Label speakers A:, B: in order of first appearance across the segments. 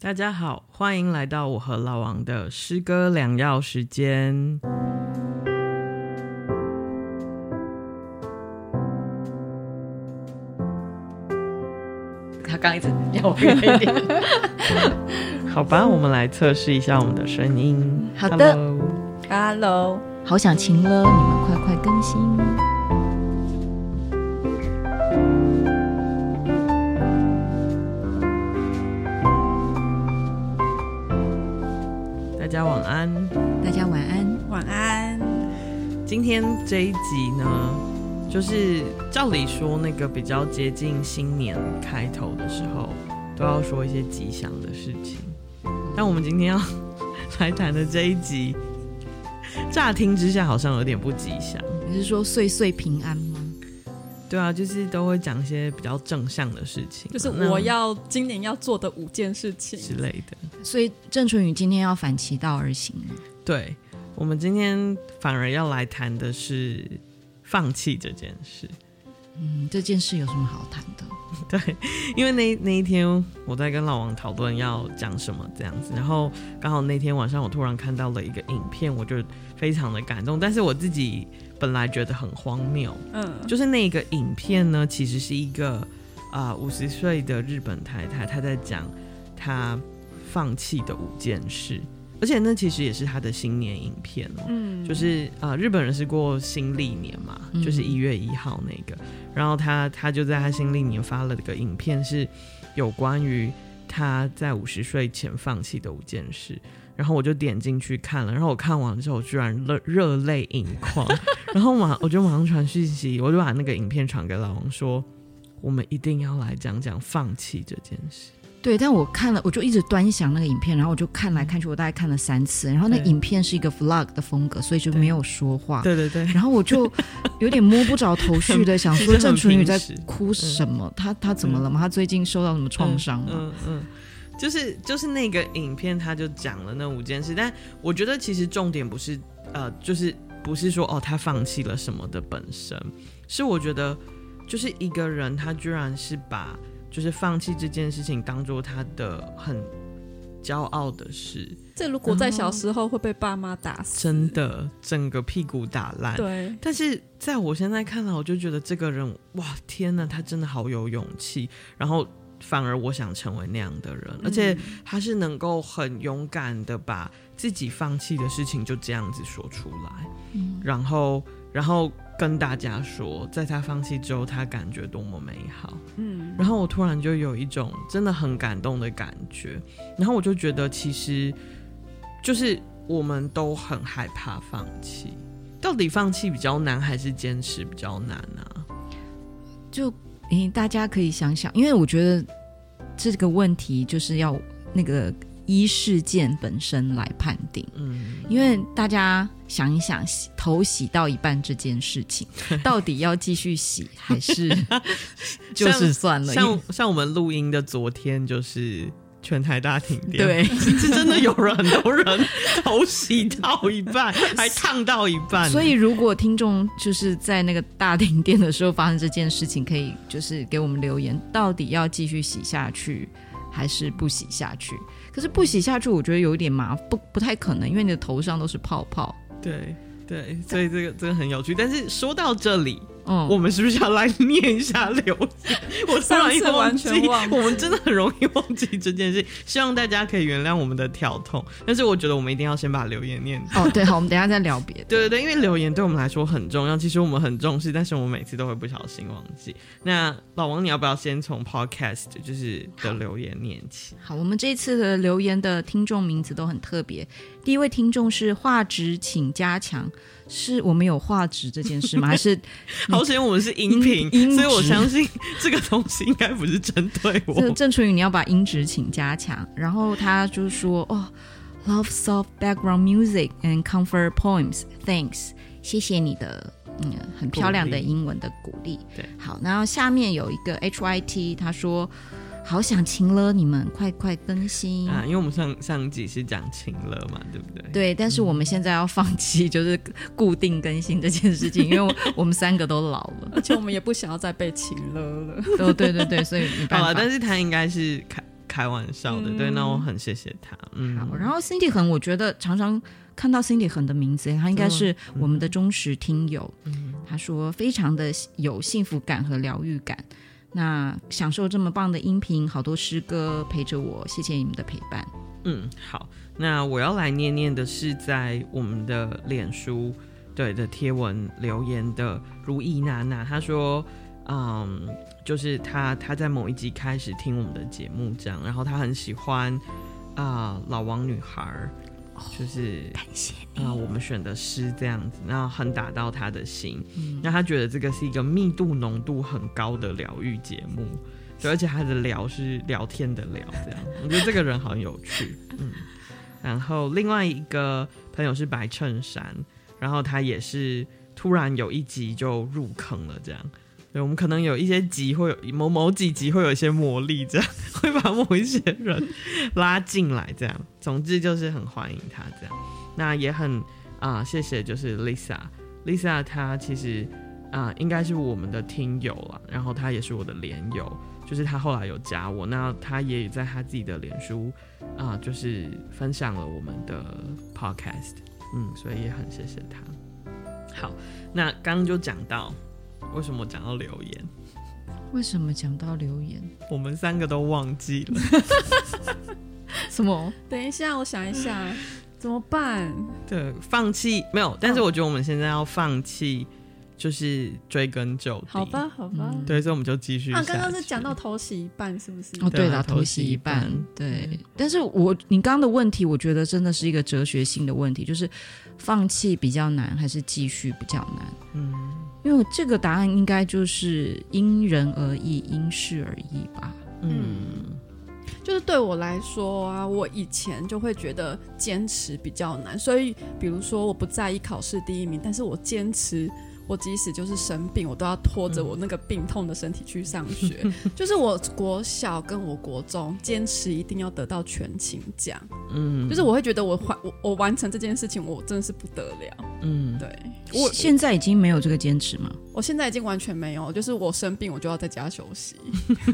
A: 大家好，欢迎来到我和老王的诗歌良药时间。
B: 他刚一直要我远一点，
A: 好吧，我们来测试一下我们的声音。
B: 好的
C: ，Hello，
B: 好想晴了，你们快快更新。
A: 家晚安，
B: 大家晚安，
C: 晚安。
A: 今天这一集呢，就是照理说那个比较接近新年开头的时候，都要说一些吉祥的事情。但我们今天要来谈的这一集，乍听之下好像有点不吉祥。
B: 你是说岁岁平安吗？
A: 对啊，就是都会讲一些比较正向的事情，
C: 就是我要今年要做的五件事情
A: 之类的。
B: 所以郑淳宇今天要反其道而行。
A: 对，我们今天反而要来谈的是放弃这件事。
B: 嗯，这件事有什么好谈的？
A: 对，因为那那一天我在跟老王讨论要讲什么这样子，然后刚好那天晚上我突然看到了一个影片，我就非常的感动，但是我自己。本来觉得很荒谬，嗯，就是那个影片呢，其实是一个啊五十岁的日本太太，她在讲她放弃的五件事，而且那其实也是她的新年影片哦，嗯，就是啊、呃、日本人是过新历年嘛，就是一月一号那个，嗯、然后她她就在她新历年发了个影片，是有关于她在五十岁前放弃的五件事。然后我就点进去看了，然后我看完之后，我居然热热泪盈眶。然后马我就马上传讯息，我就把那个影片传给老王说，我们一定要来讲讲放弃这件事。
B: 对，但我看了，我就一直端详那个影片，然后我就看来看去，我大概看了三次。然后那影片是一个 vlog 的风格，所以就没有说话。
A: 对对对。
B: 然后我就有点摸不着头绪的想说，郑淳予在哭什么？嗯、他他怎么了吗？他最近受到什么创伤吗？嗯嗯。嗯
A: 就是就是那个影片，他就讲了那五件事，但我觉得其实重点不是呃，就是不是说哦他放弃了什么的本身，是我觉得就是一个人他居然是把就是放弃这件事情当做他的很骄傲的事。
C: 这如果在小时候会被爸妈打死，
A: 真的整个屁股打烂。
C: 对，
A: 但是在我现在看来，我就觉得这个人哇天哪，他真的好有勇气，然后。反而我想成为那样的人，而且他是能够很勇敢的把自己放弃的事情就这样子说出来，嗯，然后然后跟大家说，在他放弃之后，他感觉多么美好，嗯，然后我突然就有一种真的很感动的感觉，然后我就觉得其实就是我们都很害怕放弃，到底放弃比较难还是坚持比较难呢？啊？
B: 就。诶，大家可以想想，因为我觉得这个问题就是要那个依事件本身来判定。嗯，因为大家想一想，洗头洗到一半这件事情，到底要继续洗还是 就是算了？
A: 像像，像我们录音的昨天就是。全台大停电，
B: 对，
A: 是真的有人很多人头洗到一半，还烫到一半。
B: 所以，如果听众就是在那个大停电的时候发生这件事情，可以就是给我们留言，到底要继续洗下去还是不洗下去？可是不洗下去，我觉得有点麻，不不太可能，因为你的头上都是泡泡。
A: 对对，所以这个真的很有趣。但是说到这里。嗯，我们是不是要来念一下留言？我 上一次完全忘记，我们真的很容易忘记这件事。希望大家可以原谅我们的跳痛，但是我觉得我们一定要先把留言念。
B: 哦，对，好，我们等一下再聊别的。
A: 对对对，因为留言对我们来说很重要，其实我们很重视，但是我们每次都会不小心忘记。那老王，你要不要先从 Podcast 就是的留言念起？
B: 好，我们这次的留言的听众名字都很特别。第一位听众是画质，请加强。是我们有画质这件事吗？还是
A: 好险我们是音频，所以我相信这个东西应该不是针对我。
B: 郑楚宇，你要把音质请加强。然后他就说：“哦，love soft background music and comfort poems. Thanks，谢谢你的嗯很漂亮的英文的鼓励。”对，好，然后下面有一个 HYT，他说。好想情了，你们快快更新
A: 啊！因为我们上上集是讲情了嘛，对不对？
B: 对，但是我们现在要放弃就是固定更新这件事情，因为我们三个都老了，
C: 而且我们也不想要再被情了了。
B: 哦，对对对，所以没办法。
A: 好了，但是他应该是开开玩笑的，嗯、对，那我很谢谢他。嗯，
B: 好，然后 Cindy 恒，我觉得常常看到 Cindy 恒的名字，他应该是我们的忠实听友。嗯、他说非常的有幸福感和疗愈感，那享受这么棒的音频，好多诗歌陪着我，谢谢你们的陪伴。
A: 嗯，好，那我要来念念的是在我们的脸书对的贴文留言的如意娜娜，她说。嗯，就是她她在某一集开始听我们的节目，这样，然后她很喜欢啊、老王女孩，就是
B: 感谢
A: 啊，我们选的诗这样子，然后很打到他的心，那、嗯、他觉得这个是一个密度浓度很高的疗愈节目，对，而且他的聊是聊天的聊，这样，我觉得这个人很有趣，嗯，然后另外一个朋友是白衬衫，然后他也是突然有一集就入坑了，这样。对，我们可能有一些集会有某某几集会有一些魔力，这样会把某一些人拉进来，这样。总之就是很欢迎他这样。那也很啊、谢谢，就是 Lisa，Lisa 她其实啊、应该是我们的听友了，然后她也是我的连友，就是她后来有加我，那她也在她自己的脸书啊、就是分享了我们的 Podcast，嗯，所以也很谢谢她。好，那刚刚就讲到。为什么讲到留言？
B: 为什么讲到留言？
A: 我们三个都忘记了。
B: 什么？
C: 等一下，我想一下，怎么办？
A: 对，放弃没有？但是我觉得我们现在要放弃。就是追根究底，
C: 好吧，好吧，
A: 嗯、对，所以我们就继续。啊，
C: 刚刚是讲到头洗一半，是不是？
B: 哦，对了，头洗一半，对。嗯、但是我你刚刚的问题，我觉得真的是一个哲学性的问题，就是放弃比较难，还是继续比较难？嗯，因为这个答案应该就是因人而异，因事而异吧。
C: 嗯，就是对我来说啊，我以前就会觉得坚持比较难，所以比如说我不在意考试第一名，但是我坚持。我即使就是生病，我都要拖着我那个病痛的身体去上学。嗯、就是我国小跟我国中坚持一定要得到全勤奖。嗯，就是我会觉得我完我我完成这件事情，我真的是不得了。嗯，对。
B: 我现在已经没有这个坚持吗？
C: 我现在已经完全没有，就是我生病我就要在家休息。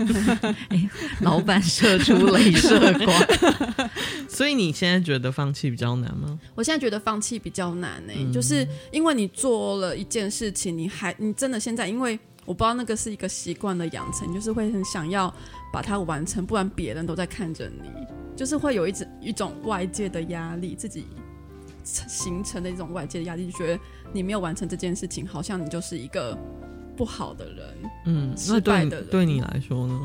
B: 欸、老板射出镭射光。
A: 所以你现在觉得放弃比较难吗？
C: 我现在觉得放弃比较难呢、欸，嗯、就是因为你做了一件事。事情你还你真的现在，因为我不知道那个是一个习惯的养成，就是会很想要把它完成，不然别人都在看着你，就是会有一种一种外界的压力，自己形成的一种外界的压力，就觉得你没有完成这件事情，好像你就是一个不好的人，嗯，失败的人。
A: 对你来说呢？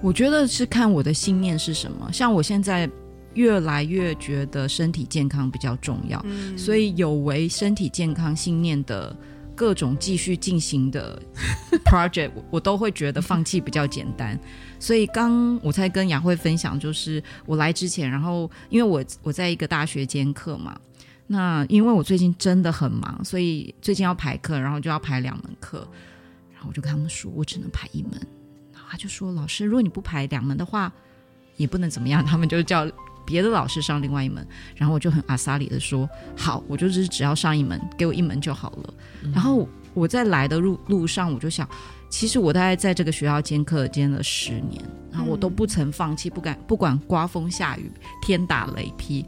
B: 我觉得是看我的信念是什么。像我现在越来越觉得身体健康比较重要，嗯，所以有违身体健康信念的。各种继续进行的 project，我都会觉得放弃比较简单。所以刚我才跟雅慧分享，就是我来之前，然后因为我我在一个大学兼课嘛，那因为我最近真的很忙，所以最近要排课，然后就要排两门课，然后我就跟他们说，我只能排一门。然后他就说，老师，如果你不排两门的话，也不能怎么样。他们就叫。别的老师上另外一门，然后我就很阿萨里的说：“好，我就是只要上一门，给我一门就好了。嗯”然后我在来的路路上，我就想，其实我大概在这个学校兼课兼了十年，然后我都不曾放弃，不敢不管刮风下雨、天打雷劈，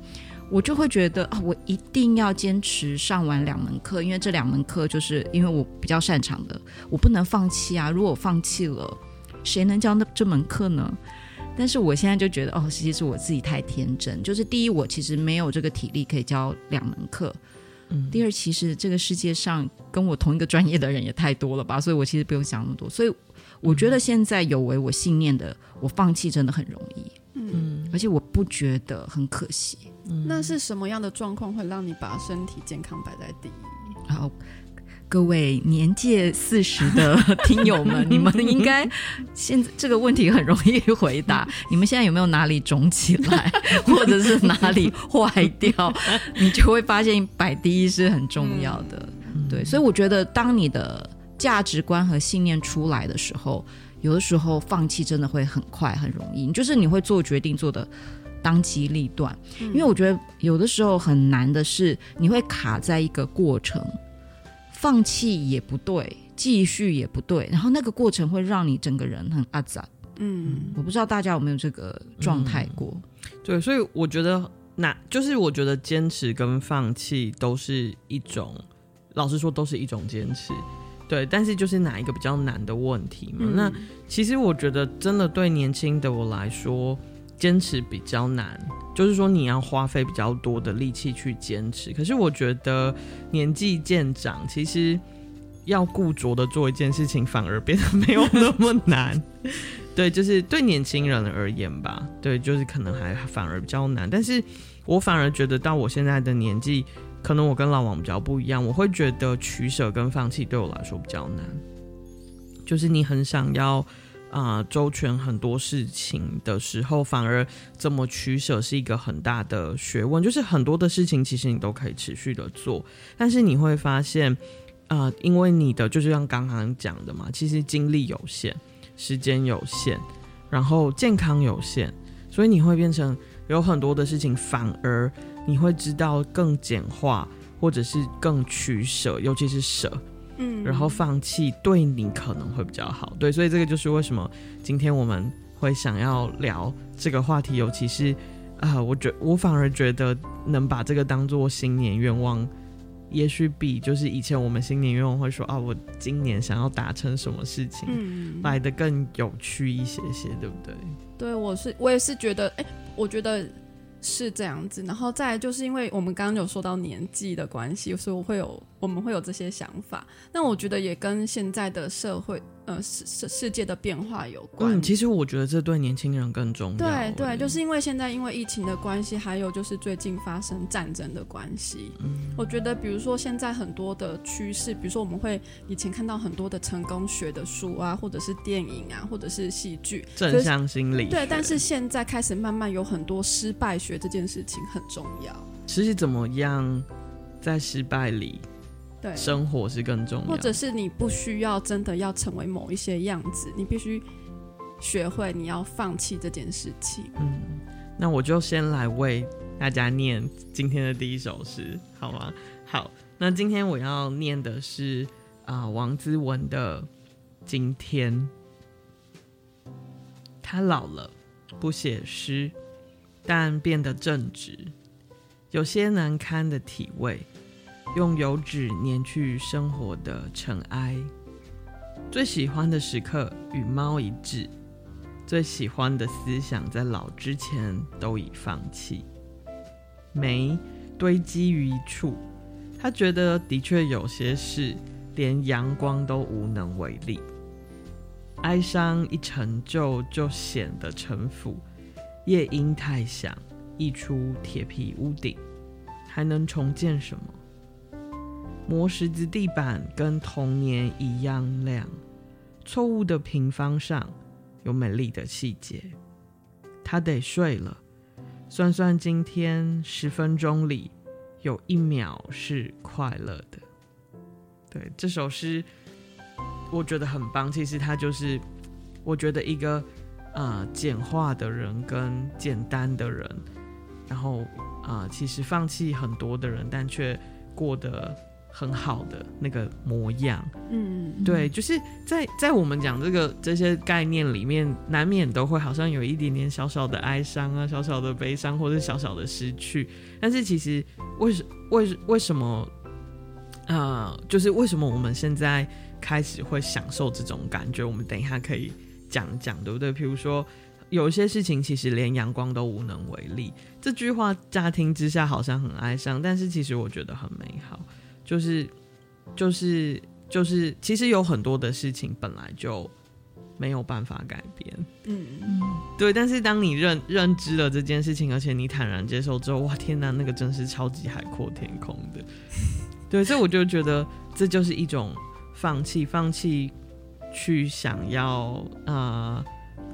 B: 我就会觉得啊，我一定要坚持上完两门课，因为这两门课就是因为我比较擅长的，我不能放弃啊！如果我放弃了，谁能教那这门课呢？但是我现在就觉得，哦，其实是我自己太天真。就是第一，我其实没有这个体力可以教两门课；嗯，第二，其实这个世界上跟我同一个专业的人也太多了吧，所以我其实不用想那么多。所以我觉得现在有违我信念的，我放弃真的很容易。嗯，而且我不觉得很可惜。
C: 嗯，那是什么样的状况会让你把身体健康摆在第一？
B: 好。各位年届四十的听友们，你们应该现在这个问题很容易回答。你们现在有没有哪里肿起来，或者是哪里坏掉？你就会发现摆第一是很重要的。嗯、对，所以我觉得，当你的价值观和信念出来的时候，有的时候放弃真的会很快很容易。就是你会做决定做的当机立断，因为我觉得有的时候很难的是，你会卡在一个过程。放弃也不对，继续也不对，然后那个过程会让你整个人很阿杂。嗯，我不知道大家有没有这个状态过。
A: 嗯。对，所以我觉得那就是我觉得坚持跟放弃都是一种，老实说都是一种坚持。对，但是就是哪一个比较难的问题嘛？嗯、那其实我觉得真的对年轻的我来说，坚持比较难，就是说你要花费比较多的力气去坚持。可是我觉得年纪渐长，其实。要固着的做一件事情，反而变得没有那么难。对，就是对年轻人而言吧，对，就是可能还反而比较难。但是我反而觉得到我现在的年纪，可能我跟老王比较不一样，我会觉得取舍跟放弃对我来说比较难。就是你很想要啊、周全很多事情的时候，反而怎么取舍是一个很大的学问。就是很多的事情其实你都可以持续的做，但是你会发现。啊、呃，因为你的就是像刚刚讲的嘛，其实精力有限，时间有限，然后健康有限，所以你会变成有很多的事情，反而你会知道更简化，或者是更取舍，尤其是舍，嗯，然后放弃对你可能会比较好。对，所以这个就是为什么今天我们会想要聊这个话题，尤其是啊、呃，我觉我反而觉得能把这个当做新年愿望。也许比就是以前我们新年愿望会说啊，我今年想要达成什么事情，嗯，来的更有趣一些些，对不对？
C: 对，我是我也是觉得，哎，我觉得是这样子。然后再来就是因为我们刚刚有说到年纪的关系，所以我会有我们会有这些想法。那我觉得也跟现在的社会。呃，世世世界的变化有关。
A: 嗯，其实我觉得这对年轻人更重要。
C: 对对，就是因为现在因为疫情的关系，还有就是最近发生战争的关系。嗯，我觉得比如说现在很多的趋势，比如说我们会以前看到很多的成功学的书啊，或者是电影啊，或者是戏剧，
A: 正向心理。
C: 对，但是现在开始慢慢有很多失败学这件事情很重要。
A: 其实怎么样在失败里？对，生活是更重要，
C: 或者是你不需要真的要成为某一些样子，你必须学会你要放弃这件事情。
A: 嗯，那我就先来为大家念今天的第一首诗，好吗？好，那今天我要念的是啊、呃、王之文的《今天》。他老了，不写诗，但变得正直，有些难堪的体味。用油纸粘去生活的尘埃，最喜欢的时刻与猫一致，最喜欢的思想在老之前都已放弃。煤堆积于一处，他觉得的确有些事连阳光都无能为力。哀伤一成就就显得陈腐，夜莺太响，溢出铁皮屋顶，还能重建什么？磨石子地板跟童年一样亮，错误的平方上有美丽的细节。他得睡了，算算今天十分钟里有一秒是快乐的。对，这首诗我觉得很棒。其实他就是我觉得一个啊、简化的人跟简单的人，然后啊、其实放弃很多的人，但却过得。很好的那个模样，嗯，对，就是在在我们讲这个这些概念里面，难免都会好像有一点点小小的哀伤啊，小小的悲伤，或者小小的失去。但是其实为什为为什么啊、呃？就是为什么我们现在开始会享受这种感觉？我们等一下可以讲讲，对不对？比如说有一些事情其实连阳光都无能为力，这句话乍听之下好像很哀伤，但是其实我觉得很美好。就是，就是，就是，其实有很多的事情本来就没有办法改变。嗯嗯，对。但是当你认认知了这件事情，而且你坦然接受之后，哇，天哪，那个真是超级海阔天空的。对，所以我就觉得这就是一种放弃，放弃去想要啊、呃，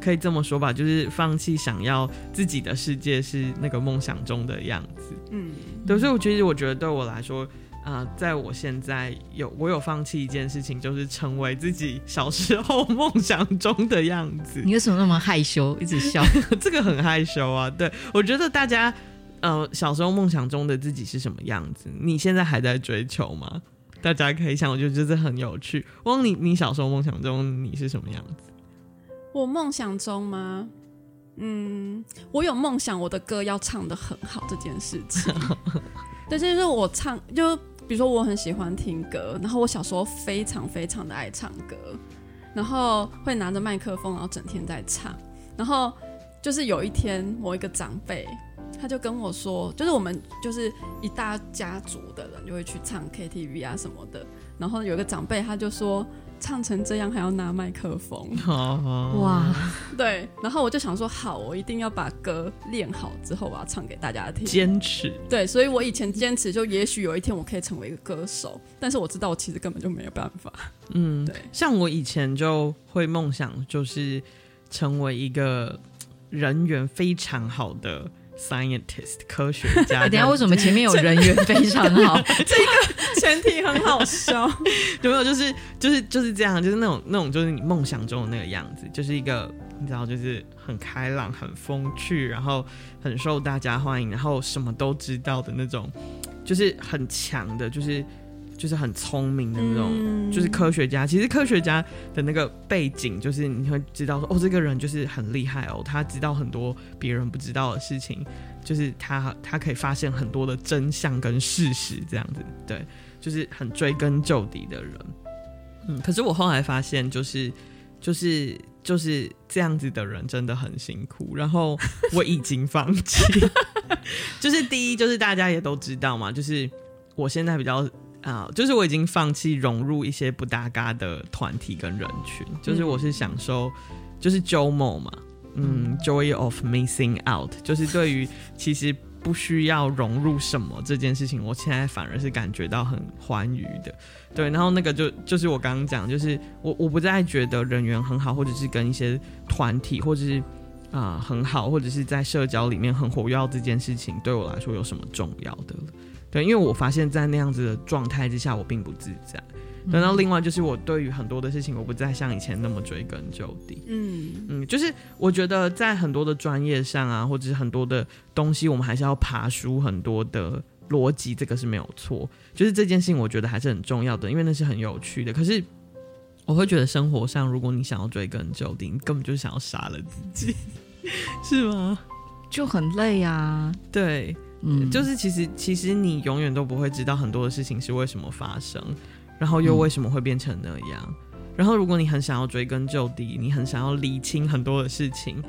A: 可以这么说吧，就是放弃想要自己的世界是那个梦想中的样子。嗯，对。所以，我其实我觉得对我来说。啊、呃，在我现在有我有放弃一件事情，就是成为自己小时候梦想中的样子。
B: 你为什么那么害羞，一直笑？
A: 这个很害羞啊。对，我觉得大家呃小时候梦想中的自己是什么样子？你现在还在追求吗？大家可以想，我觉得这是很有趣。汪，你你小时候梦想中你是什么样子？
C: 我梦想中吗？嗯，我有梦想，我的歌要唱的很好这件事情。对，就是我唱，就比如说我很喜欢听歌，然后我小时候非常非常的爱唱歌，然后会拿着麦克风，然后整天在唱。然后就是有一天，某一个长辈他就跟我说，就是我们就是一大家族的人就会去唱 KTV 啊什么的。然后有一个长辈他就说。唱成这样还要拿麦克风，
B: 哇！
C: 对，然后我就想说，好，我一定要把歌练好之后，我要唱给大家听。
A: 坚持，
C: 对，所以我以前坚持，就也许有一天我可以成为一个歌手，但是我知道我其实根本就没有办法。
A: 嗯，对，像我以前就会梦想，就是成为一个人缘非常好的。Scientist 科学家，
B: 等下为什么前面有人缘非常好？
C: 这个前提很好笑，
A: 有没有？就是就是就是这样，就是那种那种就是你梦想中的那个样子，就是一个你知道，就是很开朗、很风趣，然后很受大家欢迎，然后什么都知道的那种，就是很强的，就是。就是很聪明的那种，嗯、就是科学家。其实科学家的那个背景，就是你会知道说，哦，这个人就是很厉害哦，他知道很多别人不知道的事情，就是他他可以发现很多的真相跟事实，这样子，对，就是很追根究底的人。嗯，可是我后来发现，就是就是就是这样子的人真的很辛苦，然后我已经放弃。就是第一，就是大家也都知道嘛，就是我现在比较。啊，uh, 就是我已经放弃融入一些不搭嘎的团体跟人群，就是我是享受，就是 JOMO 嘛，嗯，Joy of Missing Out，就是对于其实不需要融入什么这件事情，我现在反而是感觉到很欢愉的，对，然后那个就就是我刚刚讲，就是我我不再觉得人缘很好，或者是跟一些团体，或者是啊、呃、很好，或者是在社交里面很活跃这件事情，对我来说有什么重要的。对，因为我发现，在那样子的状态之下，我并不自在。等到另外就是，我对于很多的事情，我不再像以前那么追根究底。嗯嗯，就是我觉得在很多的专业上啊，或者是很多的东西，我们还是要爬书很多的逻辑，这个是没有错。就是这件事情，我觉得还是很重要的，因为那是很有趣的。可是我会觉得生活上，如果你想要追根究底，你根本就是想要杀了自己，是吗？
B: 就很累啊。
A: 对。嗯，就是其实其实你永远都不会知道很多的事情是为什么发生，然后又为什么会变成那样。嗯、然后如果你很想要追根究底，你很想要理清很多的事情，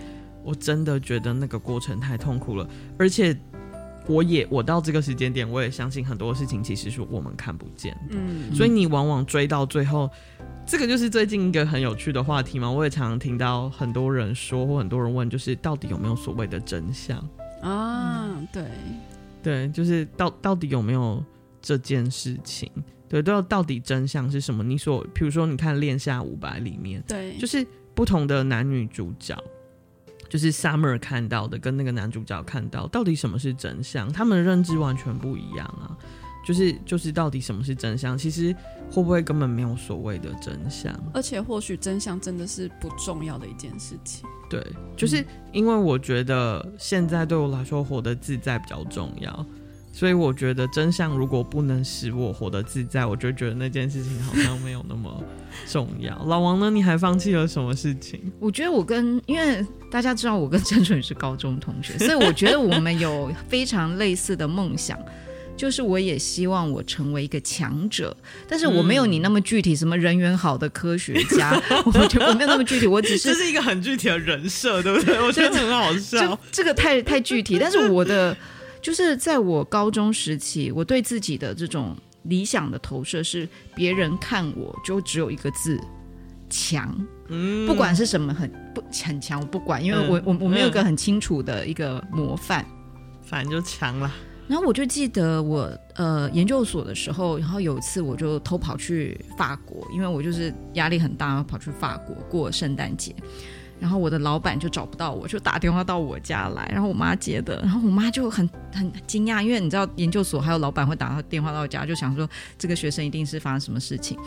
A: 我真的觉得那个过程太痛苦了。而且我也我到这个时间点，我也相信很多事情其实是我们看不见的。嗯，所以你往往追到最后，这个就是最近一个很有趣的话题嘛。我也常常听到很多人说，或很多人问，就是到底有没有所谓的真相？
C: 啊，嗯、对，
A: 对，就是到到底有没有这件事情？对，都要到底真相是什么？你说，比如说，你看《恋下五百》里面，
C: 对，
A: 就是不同的男女主角，就是 Summer 看到的跟那个男主角看到，到底什么是真相？他们的认知完全不一样啊。就是就是，到底什么是真相？其实会不会根本没有所谓的真相？
C: 而且或许真相真的是不重要的一件事情。
A: 对，就是因为我觉得现在对我来说活得自在比较重要，所以我觉得真相如果不能使我活得自在，我就觉得那件事情好像没有那么重要。老王呢？你还放弃了什么事情？
B: 我觉得我跟因为大家知道我跟陈淳是高中同学，所以我觉得我们有非常类似的梦想。就是我也希望我成为一个强者，但是我没有你那么具体，什么人缘好的科学家，嗯、我觉得我没有那么具体，我只是
A: 这是一个很具体的人设，对不对？我觉得很好笑，
B: 这个太太具体。但是我的就是在我高中时期，我对自己的这种理想的投射是，别人看我就只有一个字强，嗯，不管是什么很不很强，我不管，因为我我我没有一个很清楚的一个模范，
A: 反正就强了。
B: 然后我就记得我呃研究所的时候，然后有一次我就偷跑去法国，因为我就是压力很大，然后跑去法国过圣诞节。然后我的老板就找不到我，就打电话到我家来，然后我妈接的，然后我妈就很很惊讶，因为你知道研究所还有老板会打到电话到家，就想说这个学生一定是发生什么事情。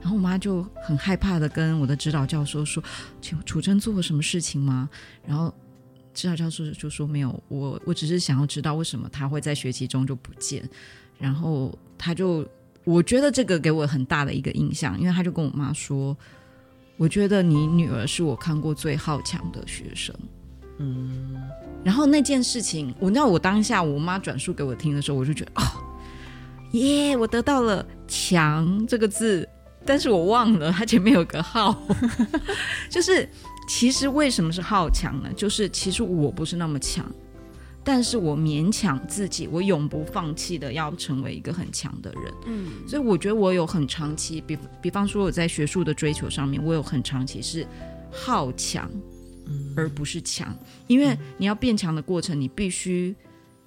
B: 然后我妈就很害怕的跟我的指导教授说：“请楚真做了什么事情吗？”然后。指导教授就说没有，我我只是想要知道为什么他会在学期中就不见，然后他就我觉得这个给我很大的一个印象，因为他就跟我妈说，我觉得你女儿是我看过最好强的学生。嗯，然后那件事情，我知道我当下我妈转述给我听的时候，我就觉得哦，耶，我得到了“强”这个字，但是我忘了它前面有个“号”，就是其实为什么是好强呢？就是其实我不是那么强。但是我勉强自己，我永不放弃的要成为一个很强的人。嗯，所以我觉得我有很长期，比比方说我在学术的追求上面，我有很长期是好强，而不是强。因为你要变强的过程，你必须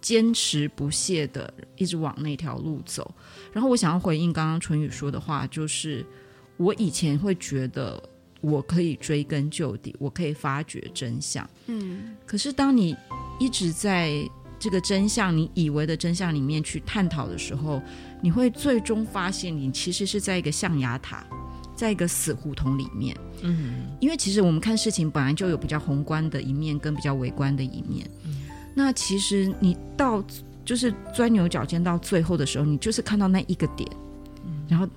B: 坚持不懈的一直往那条路走。然后我想要回应刚刚淳宇说的话，就是我以前会觉得我可以追根究底，我可以发掘真相。嗯，可是当你一直在这个真相，你以为的真相里面去探讨的时候，你会最终发现，你其实是在一个象牙塔，在一个死胡同里面。嗯，因为其实我们看事情本来就有比较宏观的一面，跟比较微观的一面。嗯，那其实你到就是钻牛角尖到最后的时候，你就是看到那一个点，然后。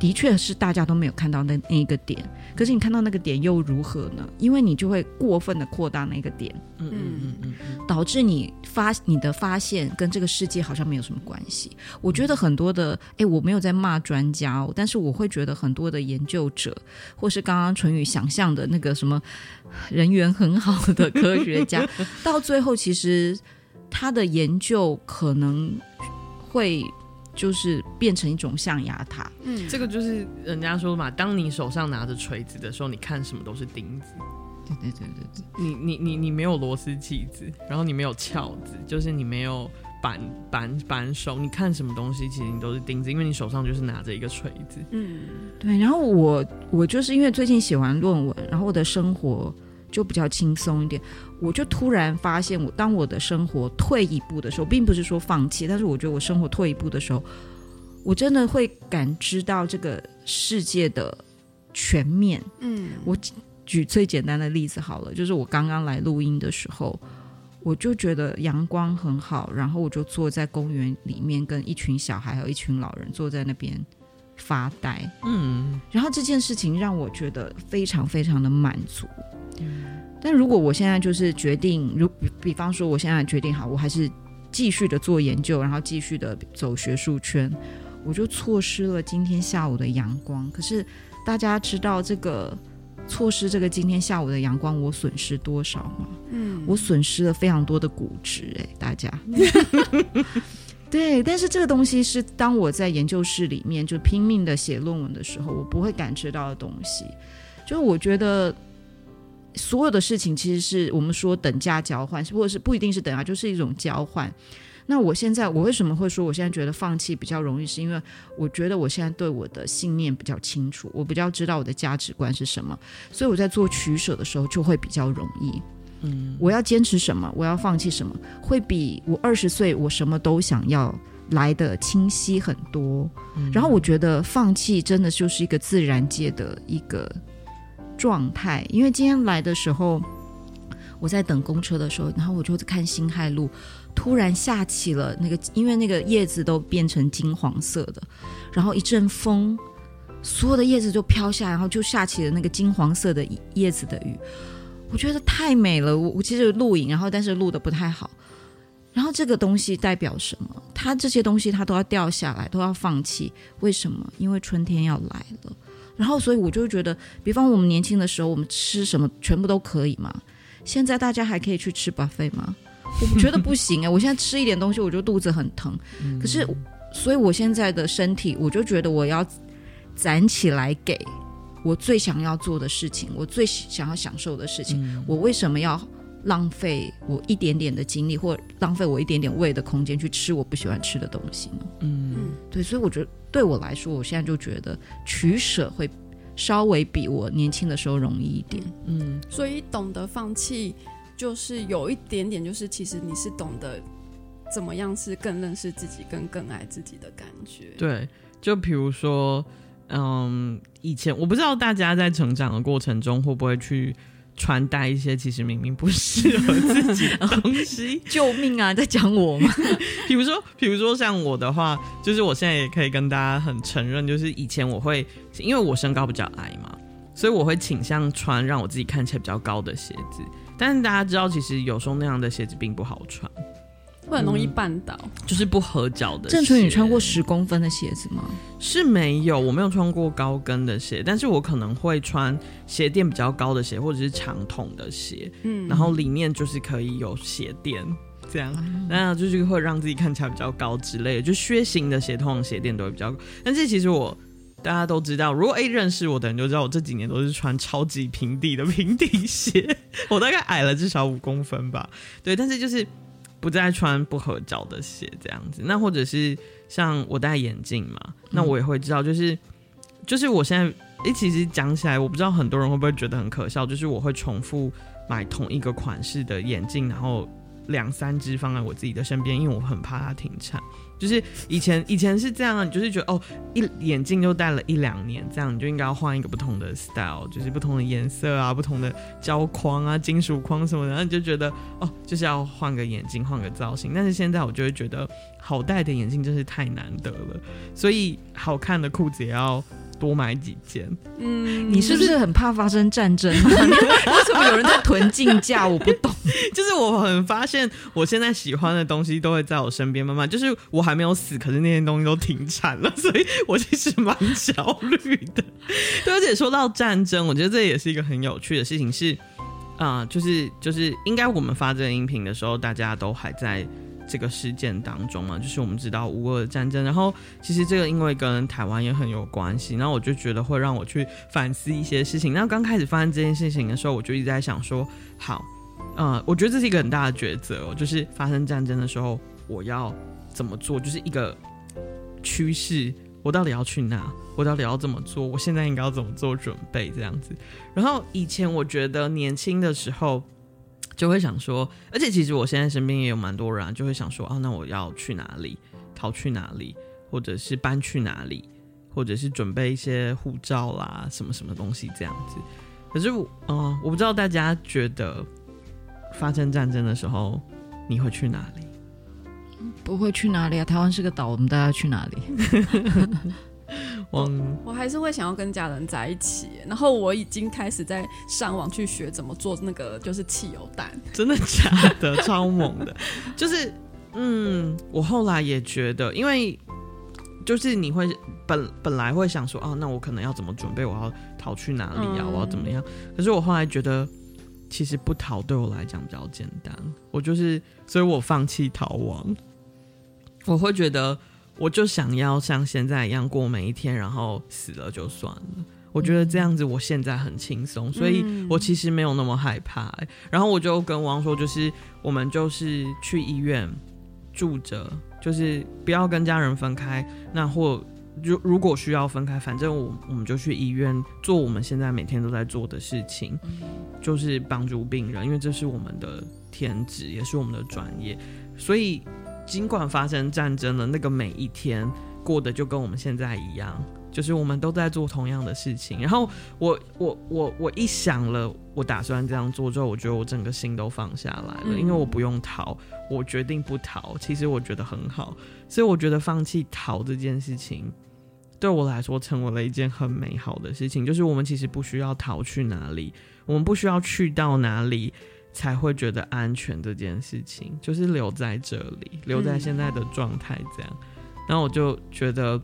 B: 的确是大家都没有看到那那一个点，可是你看到那个点又如何呢？因为你就会过分的扩大那个点，嗯嗯嗯嗯，导致你发你的发现跟这个世界好像没有什么关系。我觉得很多的，哎，我没有在骂专家哦，但是我会觉得很多的研究者，或是刚刚淳宇想象的那个什么人缘很好的科学家，到最后其实他的研究可能会。就是变成一种象牙塔，
A: 嗯，这个就是人家说嘛，当你手上拿着锤子的时候，你看什么都是钉子。
B: 对对对对对，
A: 你你你你没有螺丝起子，然后你没有撬子，就是你没有扳扳扳手，你看什么东西其实你都是钉子，因为你手上就是拿着一个锤子。
B: 嗯，对。然后我我就是因为最近写完论文，然后我的生活就比较轻松一点。我就突然发现，我当我的生活退一步的时候，并不是说放弃，但是我觉得我生活退一步的时候，我真的会感知到这个世界的全面。嗯，我举最简单的例子好了，就是我刚刚来录音的时候，我就觉得阳光很好，然后我就坐在公园里面，跟一群小孩还有一群老人坐在那边发呆。嗯，然后这件事情让我觉得非常非常的满足。嗯。但如果我现在就是决定，如比，比方说，我现在决定好，我还是继续的做研究，然后继续的走学术圈，我就错失了今天下午的阳光。可是大家知道这个错失这个今天下午的阳光，我损失多少吗？嗯，我损失了非常多的骨质，哎，大家。对，但是这个东西是当我在研究室里面就拼命的写论文的时候，我不会感知到的东西。就是我觉得。所有的事情其实是我们说等价交换，或者是不一定是等价，就是一种交换。那我现在我为什么会说我现在觉得放弃比较容易？是因为我觉得我现在对我的信念比较清楚，我比较知道我的价值观是什么，所以我在做取舍的时候就会比较容易。嗯，我要坚持什么，我要放弃什么，会比我二十岁我什么都想要来的清晰很多。嗯，然后我觉得放弃真的就是一个自然界的一个。状态，因为今天来的时候，我在等公车的时候，然后我就看辛亥路，突然下起了那个，因为那个叶子都变成金黄色的，然后一阵风，所有的叶子就飘下，然后就下起了那个金黄色的叶子的雨，我觉得太美了。我我其实录影，然后但是录的不太好。然后这个东西代表什么？它这些东西它都要掉下来，都要放弃。为什么？因为春天要来了。然后，所以我就觉得，比方我们年轻的时候，我们吃什么全部都可以嘛。现在大家还可以去吃 buffet 吗？我觉得不行哎、欸！我现在吃一点东西，我就肚子很疼。可是，所以我现在的身体，我就觉得我要攒起来给我最想要做的事情，我最想要享受的事情。我为什么要浪费我一点点的精力，或浪费我一点点胃的空间去吃我不喜欢吃的东西呢？嗯，对，所以我觉得。对我来说，我现在就觉得取舍会稍微比我年轻的时候容易一点。
C: 嗯，所以懂得放弃，就是有一点点，就是其实你是懂得怎么样是更认识自己，跟更爱自己的感觉。
A: 对，就比如说，嗯，以前我不知道大家在成长的过程中会不会去。传达一些其实明明不适合 自己的东西，
B: 救命啊！在讲我吗？
A: 比如说，比如说像我的话，就是我现在也可以跟大家很承认，就是以前我会因为我身高比较矮嘛，所以我会倾向穿让我自己看起来比较高的鞋子。但是大家知道，其实有时候那样的鞋子并不好穿。
C: 会很容易绊倒，
A: 嗯，就是不合脚的。
B: 郑纯，你穿过十公分的鞋子吗？
A: 是没有，我没有穿过高跟的鞋，但是我可能会穿鞋垫比较高的鞋，或者是长筒的鞋，嗯，然后里面就是可以有鞋垫，这样，那、嗯、就是会让自己看起来比较高之类的。就靴型的鞋，通常鞋垫都会比较高。但是其实我大家都知道，如果 A 认识我的人就知道，我这几年都是穿超级平底的平底鞋，我大概矮了至少五公分吧。对，但是就是。不再穿不合脚的鞋，这样子。那或者是像我戴眼镜嘛，那我也会知道，就是就是我现在，哎、欸，其实讲起来，我不知道很多人会不会觉得很可笑，就是我会重复买同一个款式的眼镜，然后两三只放在我自己的身边，因为我很怕它停产。就是以前以前是这样，你就是觉得哦，一眼镜就戴了一两年，这样你就应该要换一个不同的 style，就是不同的颜色啊，不同的胶框啊，金属框什么的，然后你就觉得哦，就是要换个眼镜，换个造型。但是现在我就会觉得，好戴的眼镜真是太难得了，所以好看的裤子也要。多买几件。
B: 嗯，你是不是很怕发生战争？为什么有人在囤进价？我不懂。
A: 就是我很发现，我现在喜欢的东西都会在我身边慢慢。就是我还没有死，可是那些东西都停产了，所以我其实蛮焦虑的。对，而且说到战争，我觉得这也是一个很有趣的事情。是啊、呃，就是就是，应该我们发这个音频的时候，大家都还在。这个事件当中嘛，就是我们知道乌俄战争，然后其实这个因为跟台湾也很有关系，然后我就觉得会让我去反思一些事情。那刚开始发生这件事情的时候，我就一直在想说，好，呃，我觉得这是一个很大的抉择哦，就是发生战争的时候我要怎么做，就是一个趋势，我到底要去哪？我到底要怎么做？我现在应该要怎么做准备？这样子。然后以前我觉得年轻的时候。就会想说，而且其实我现在身边也有蛮多人啊，就会想说啊，那我要去哪里，逃去哪里，或者是搬去哪里，或者是准备一些护照啦，什么什么东西这样子。可是我，嗯、呃，我不知道大家觉得发生战争的时候你会去哪里？
B: 不会去哪里啊？台湾是个岛，我们大家去哪里？
C: 我我还是会想要跟家人在一起，然后我已经开始在上网去学怎么做那个就是汽油弹，
A: 真的假的？超猛的，就是嗯，我后来也觉得，因为就是你会本本来会想说，哦，那我可能要怎么准备？我要逃去哪里呀？嗯、我要怎么样？可是我后来觉得，其实不逃对我来讲比较简单，我就是，所以我放弃逃亡，我会觉得。我就想要像现在一样过每一天，然后死了就算了。我觉得这样子，我现在很轻松，所以我其实没有那么害怕、欸。然后我就跟王说，就是我们就是去医院住着，就是不要跟家人分开。那或如如果需要分开，反正我我们就去医院做我们现在每天都在做的事情，就是帮助病人，因为这是我们的天职，也是我们的专业，所以。尽管发生战争了，那个每一天过得就跟我们现在一样，就是我们都在做同样的事情。然后我我我我一想了，我打算这样做之后，我觉得我整个心都放下来了，因为我不用逃，我决定不逃。其实我觉得很好，所以我觉得放弃逃这件事情，对我来说成为了一件很美好的事情。就是我们其实不需要逃去哪里，我们不需要去到哪里。才会觉得安全这件事情，就是留在这里，留在现在的状态这样。嗯、然后我就觉得，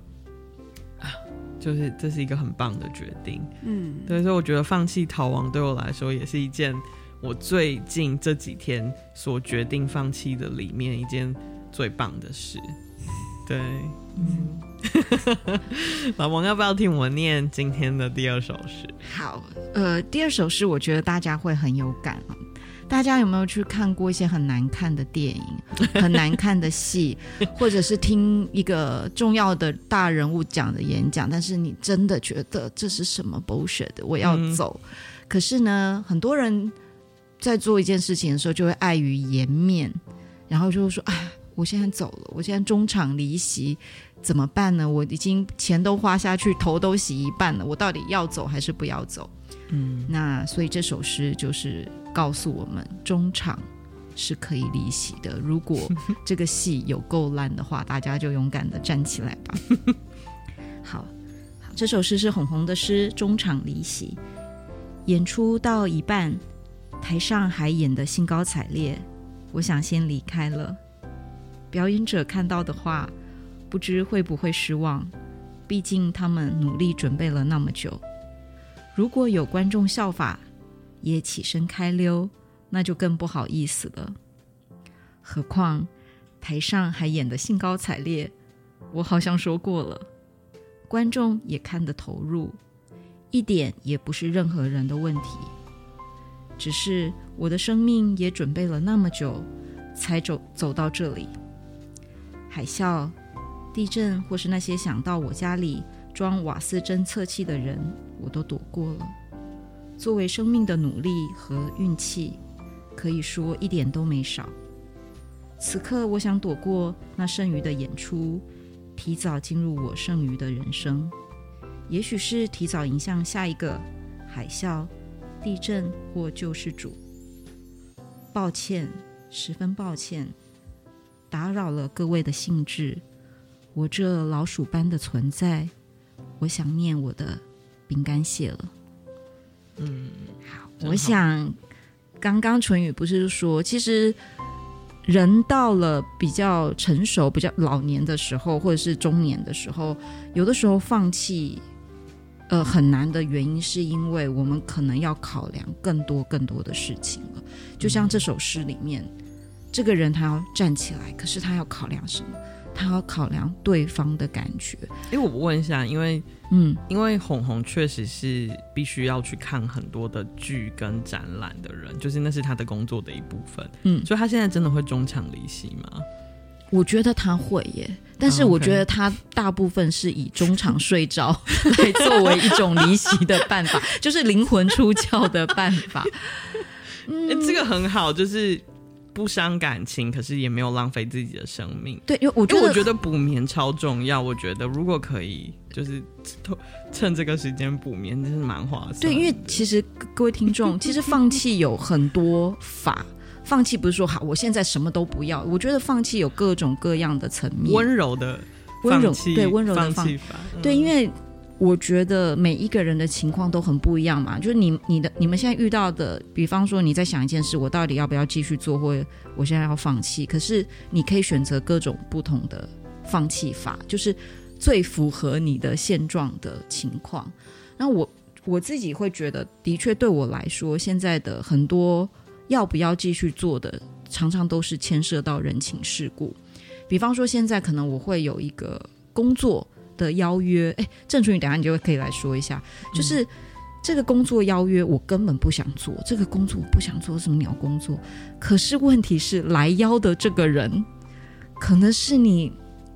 A: 啊，就是这是一个很棒的决定。嗯，对，所以我觉得放弃逃亡对我来说也是一件我最近这几天所决定放弃的里面一件最棒的事。对，嗯，老王要不要听我念今天的第二首诗？
B: 好，呃，第二首诗我觉得大家会很有感大家有没有去看过一些很难看的电影、很难看的戏，或者是听一个重要的大人物讲的演讲？但是你真的觉得这是什么 bullshit？我要走。嗯、可是呢，很多人在做一件事情的时候，就会碍于颜面，然后就会说：“啊，我现在走了，我现在中场离席，怎么办呢？我已经钱都花下去，头都洗一半了，我到底要走还是不要走？”嗯，那所以这首诗就是。告诉我们，中场是可以离席的。如果 这个戏有够烂的话，大家就勇敢的站起来吧。好，好，这首诗是红红的诗《中场离席》。演出到一半，台上还演得兴高采烈，我想先离开了。表演者看到的话，不知会不会失望。毕竟他们努力准备了那么久。如果有观众效法，也起身开溜，那就更不好意思了。何况台上还演得兴高采烈，我好像说过了，观众也看得投入，一点也不是任何人的问题。只是我的生命也准备了那么久，才走走到这里。海啸、地震，或是那些想到我家里装瓦斯侦测器的人，我都躲过了。作为生命的努力和运气，可以说一点都没少。此刻，我想躲过那剩余的演出，提早进入我剩余的人生，也许是提早迎向下一个海啸、地震或救世主。抱歉，十分抱歉。打扰了各位的兴致，我这老鼠般的存在，我想念我的饼干蟹了。
A: 嗯，
B: 好，我想刚刚淳宇不是说，其实人到了比较成熟、比较老年的时候，或者是中年的时候，有的时候放弃，呃，很难的原因是因为我们可能要考量更多更多的事情了。就像这首诗里面。这个人他要站起来，可是他要考量什么？他要考量对方的感觉。
A: 哎，我问一下，因为嗯，因为红红确实是必须要去看很多的剧跟展览的人，就是那是他的工作的一部分。嗯，所以他现在真的会中场离席吗？
B: 我觉得他会耶，但是我觉得他大部分是以中场睡着 来作为一种离席的办法，就是灵魂出窍的办法。
A: 嗯，这个很好，就是。不伤感情，可是也没有浪费自己的生命。
B: 对，因为我觉得
A: 我觉得补眠超重要。我觉得如果可以，就是趁这个时间补眠，真是蛮划算。
B: 对，因为其实各位听众，其实放弃有很多法。放弃不是说好，我现在什么都不要。我觉得放弃有各种各样的层面，
A: 温柔的
B: 温柔，对温柔的放弃法。嗯、对，因为。我觉得每一个人的情况都很不一样嘛，就是你、你的、你们现在遇到的，比方说你在想一件事，我到底要不要继续做，或我现在要放弃？可是你可以选择各种不同的放弃法，就是最符合你的现状的情况。那我我自己会觉得，的确对我来说，现在的很多要不要继续做的，常常都是牵涉到人情世故。比方说，现在可能我会有一个工作。的邀约，哎，郑淳予，等下你就可以来说一下，就是、嗯、这个工作邀约，我根本不想做，这个工作我不想做，什么鸟工作？可是问题是，来邀的这个人，可能是你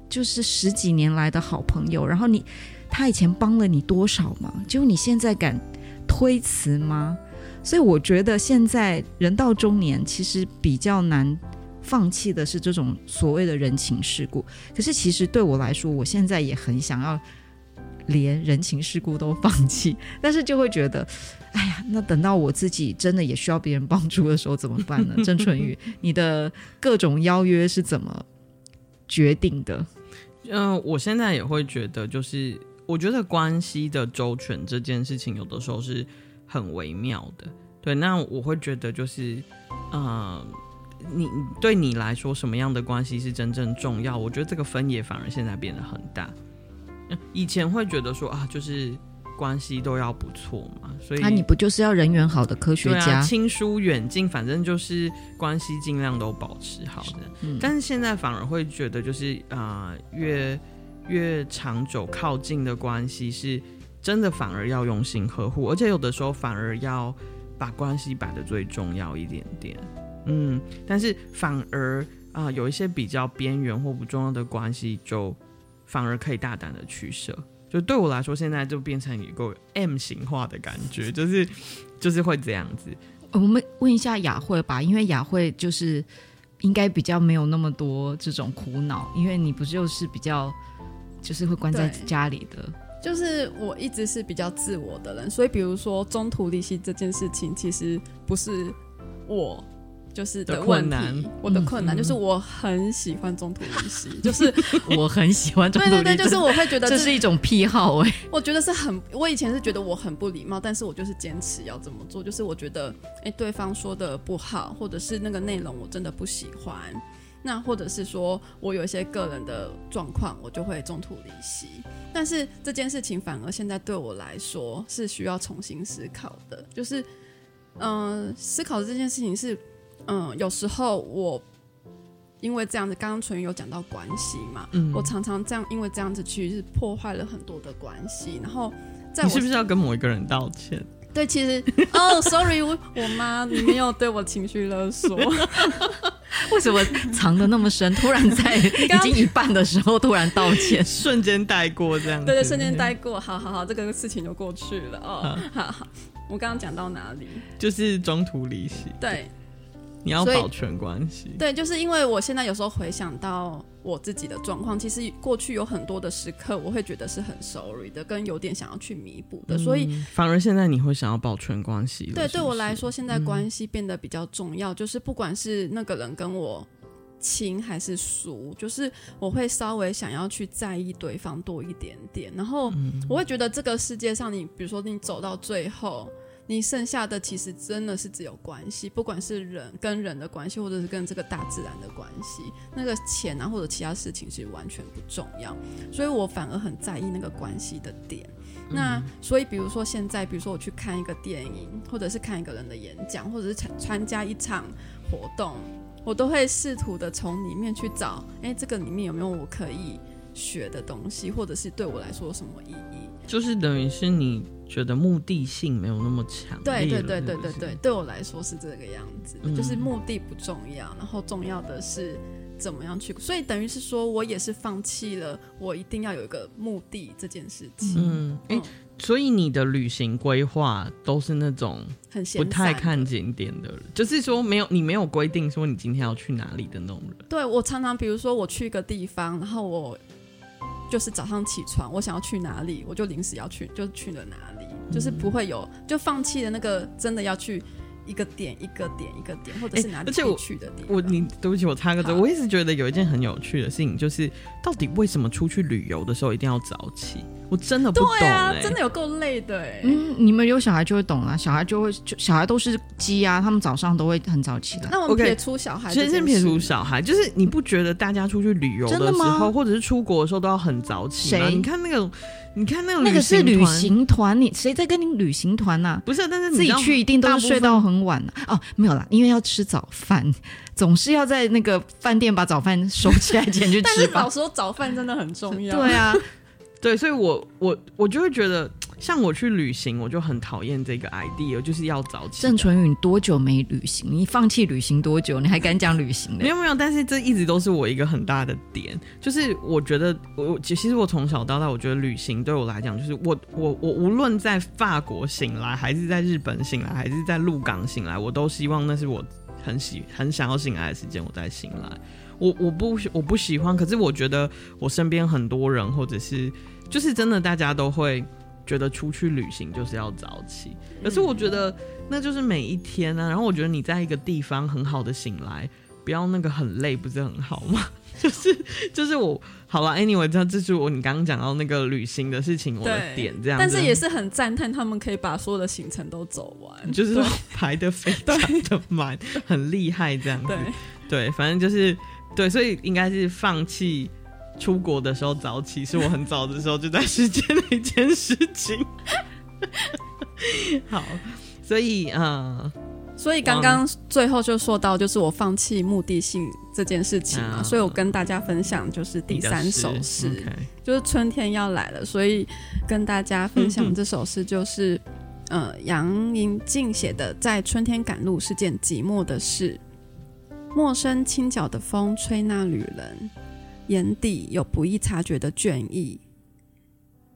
B: 就是十几年来的好朋友，然后你他以前帮了你多少忙，就你现在敢推辞吗？所以我觉得现在人到中年，其实比较难。放弃的是这种所谓的人情世故，可是其实对我来说，我现在也很想要连人情世故都放弃，但是就会觉得，哎呀，那等到我自己真的也需要别人帮助的时候怎么办呢？郑淳宇，你的各种邀约是怎么决定的？
A: 嗯、呃，我现在也会觉得，就是我觉得关系的周全这件事情，有的时候是很微妙的。对，那我会觉得就是，嗯、呃。你对你来说，什么样的关系是真正重要？我觉得这个分野反而现在变得很大。以前会觉得说啊，就是关系都要不错嘛，所以那、啊、
B: 你不就是要人缘好的科学家？
A: 亲疏远近，反正就是关系尽量都保持好的。嗯、但是现在反而会觉得，就是啊、呃，越越长久靠近的关系，是真的反而要用心呵护，而且有的时候反而要把关系摆的最重要一点点。嗯，但是反而啊、呃，有一些比较边缘或不重要的关系，就反而可以大胆的取舍。就对我来说，现在就变成一个 M 型化的感觉，就是就是会这样子。
B: 我们问一下雅慧吧，因为雅慧就是应该比较没有那么多这种苦恼，因为你不就是比较就是会关在家里的。
C: 就是我一直是比较自我的人，所以比如说中途离席这件事情，其实不是我。就是的问题，我的困难就是我很喜欢中途离席，就是
B: 我很喜欢中途离席，
C: 对对对，就是我会觉得
B: 这是一种癖好哎，
C: 我觉得是很，我以前是觉得我很不礼貌，但是我就是坚持要这么做，就是我觉得哎，对方说的不好，或者是那个内容我真的不喜欢，那或者是说我有一些个人的状况，我就会中途离席，但是这件事情反而现在对我来说是需要重新思考的，就是嗯、呃，思考的这件事情是。嗯，有时候我因为这样子，刚刚纯瑜有讲到关系嘛，嗯，我常常这样，因为这样子去是破坏了很多的关系。然后在我，
A: 你是不是要跟某一个人道歉？
C: 对，其实哦，sorry，我我妈，你没有对我情绪勒索。
B: 为什么藏的那么深？突然在 已经一半的时候突然道歉，
A: 瞬间带过这样子。
C: 对对，瞬间带过。好好好，这个事情就过去了哦。好好，我刚刚讲到哪里？
A: 就是中途离席。
C: 对。
A: 你要保全关系，
C: 对，就是因为我现在有时候回想到我自己的状况，其实过去有很多的时刻，我会觉得是很 sorry 的，跟有点想要去弥补的，所以、嗯、
A: 反而现在你会想要保全关系。
C: 对，对我来说，现在关系变得比较重要，嗯、就是不管是那个人跟我亲还是熟，就是我会稍微想要去在意对方多一点点，然后我会觉得这个世界上，你比如说你走到最后。你剩下的其实真的是只有关系，不管是人跟人的关系，或者是跟这个大自然的关系，那个钱啊或者其他事情是完全不重要。所以我反而很在意那个关系的点。那所以比如说现在，比如说我去看一个电影，或者是看一个人的演讲，或者是参参加一场活动，我都会试图的从里面去找，哎，这个里面有没有我可以学的东西，或者是对我来说有什么意义？
A: 就是等于是你觉得目的性没有那么强，
C: 对对对对对对，对我来说是这个样子，嗯、就是目的不重要，然后重要的是怎么样去，所以等于是说我也是放弃了我一定要有一个目的这件事情。嗯，哎、嗯，
A: 所以你的旅行规划都是那种很不太看景点的，的就是说没有你没有规定说你今天要去哪里的那种人。
C: 对，我常常比如说我去一个地方，然后我。就是早上起床，我想要去哪里，我就临时要去，就去了哪里，嗯、就是不会有就放弃了那个真的要去一个点一个点一个点，或者是哪里可以去的地方。
A: 我你对不起，我插个嘴，我一直觉得有一件很有趣的事情，就是到底为什么出去旅游的时候一定要早起？我真的不懂、欸，对啊，
C: 真的有够累的哎、欸。
B: 嗯，你们有小孩就会懂啊，小孩就会，就小孩都是鸡啊，他们早上都会很早起来。
C: 那我们撇出小孩，
A: 其实先撇除小孩，就是你不觉得大家出去旅游的时候，或者是出国的时候都要很早起吗？谁你看那个，你看那个，
B: 那个是旅行团，你谁在跟你旅行团呐、啊？
A: 不是，但是你
B: 自己去一定都是睡到很晚、啊、哦，没有啦，因为要吃早饭，总是要在那个饭店把早饭收起来前去 吃。但是
C: 早说早饭真的很重要。
B: 对啊。
A: 对，所以我我我就会觉得，像我去旅行，我就很讨厌这个 idea，就是要早起。
B: 郑纯宇，多久没旅行？你放弃旅行多久？你还敢讲旅行呢？
A: 没有没有，但是这一直都是我一个很大的点，就是我觉得我其实我从小到大，我觉得旅行对我来讲，就是我我我无论在法国醒来，还是在日本醒来，还是在鹿港醒来，我都希望那是我很喜很想要醒来的时间，我再醒来。我我不我不喜欢，可是我觉得我身边很多人，或者是就是真的，大家都会觉得出去旅行就是要早起。可是我觉得那就是每一天啊。然后我觉得你在一个地方很好的醒来，不要那个很累，不是很好吗？就是就是我好了，anyway，这这是我你刚刚讲到那个旅行的事情，我的点这样。
C: 但是也是很赞叹他们可以把所有的行程都走完，
A: 就是说排的非常的满，很厉害这样子。对，对，反正就是。对，所以应该是放弃出国的时候早起，是我很早的时候就在实践的一件事情。好，所以呃，
C: 所以刚刚最后就说到，就是我放弃目的性这件事情嘛，嗯、所以我跟大家分享就是第三首诗，Okay 就是春天要来了，所以跟大家分享这首诗就是呃杨银静写的，在春天赶路是件寂寞的事。陌生轻脚的风吹那旅人，眼底有不易察觉的倦意。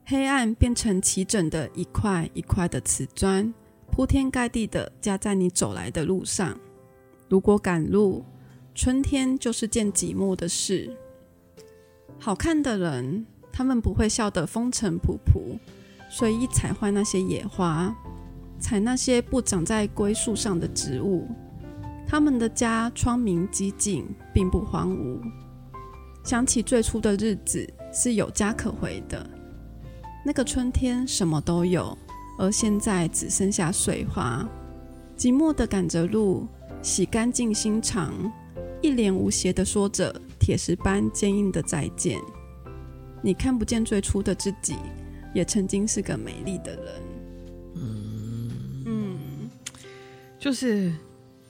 C: 黑暗变成齐整的一块一块的瓷砖，铺天盖地的加在你走来的路上。如果赶路，春天就是件寂寞的事。好看的人，他们不会笑得风尘仆仆，随意踩坏那些野花，采那些不长在归树上的植物。他们的家窗明几净，并不荒芜。想起最初的日子是有家可回的，那个春天什么都有，而现在只剩下碎花。寂寞的赶着路，洗干净心肠，一脸无邪地说着铁石般坚硬的再见。你看不见最初的自己，也曾经是个美丽的人。
A: 嗯嗯，就是。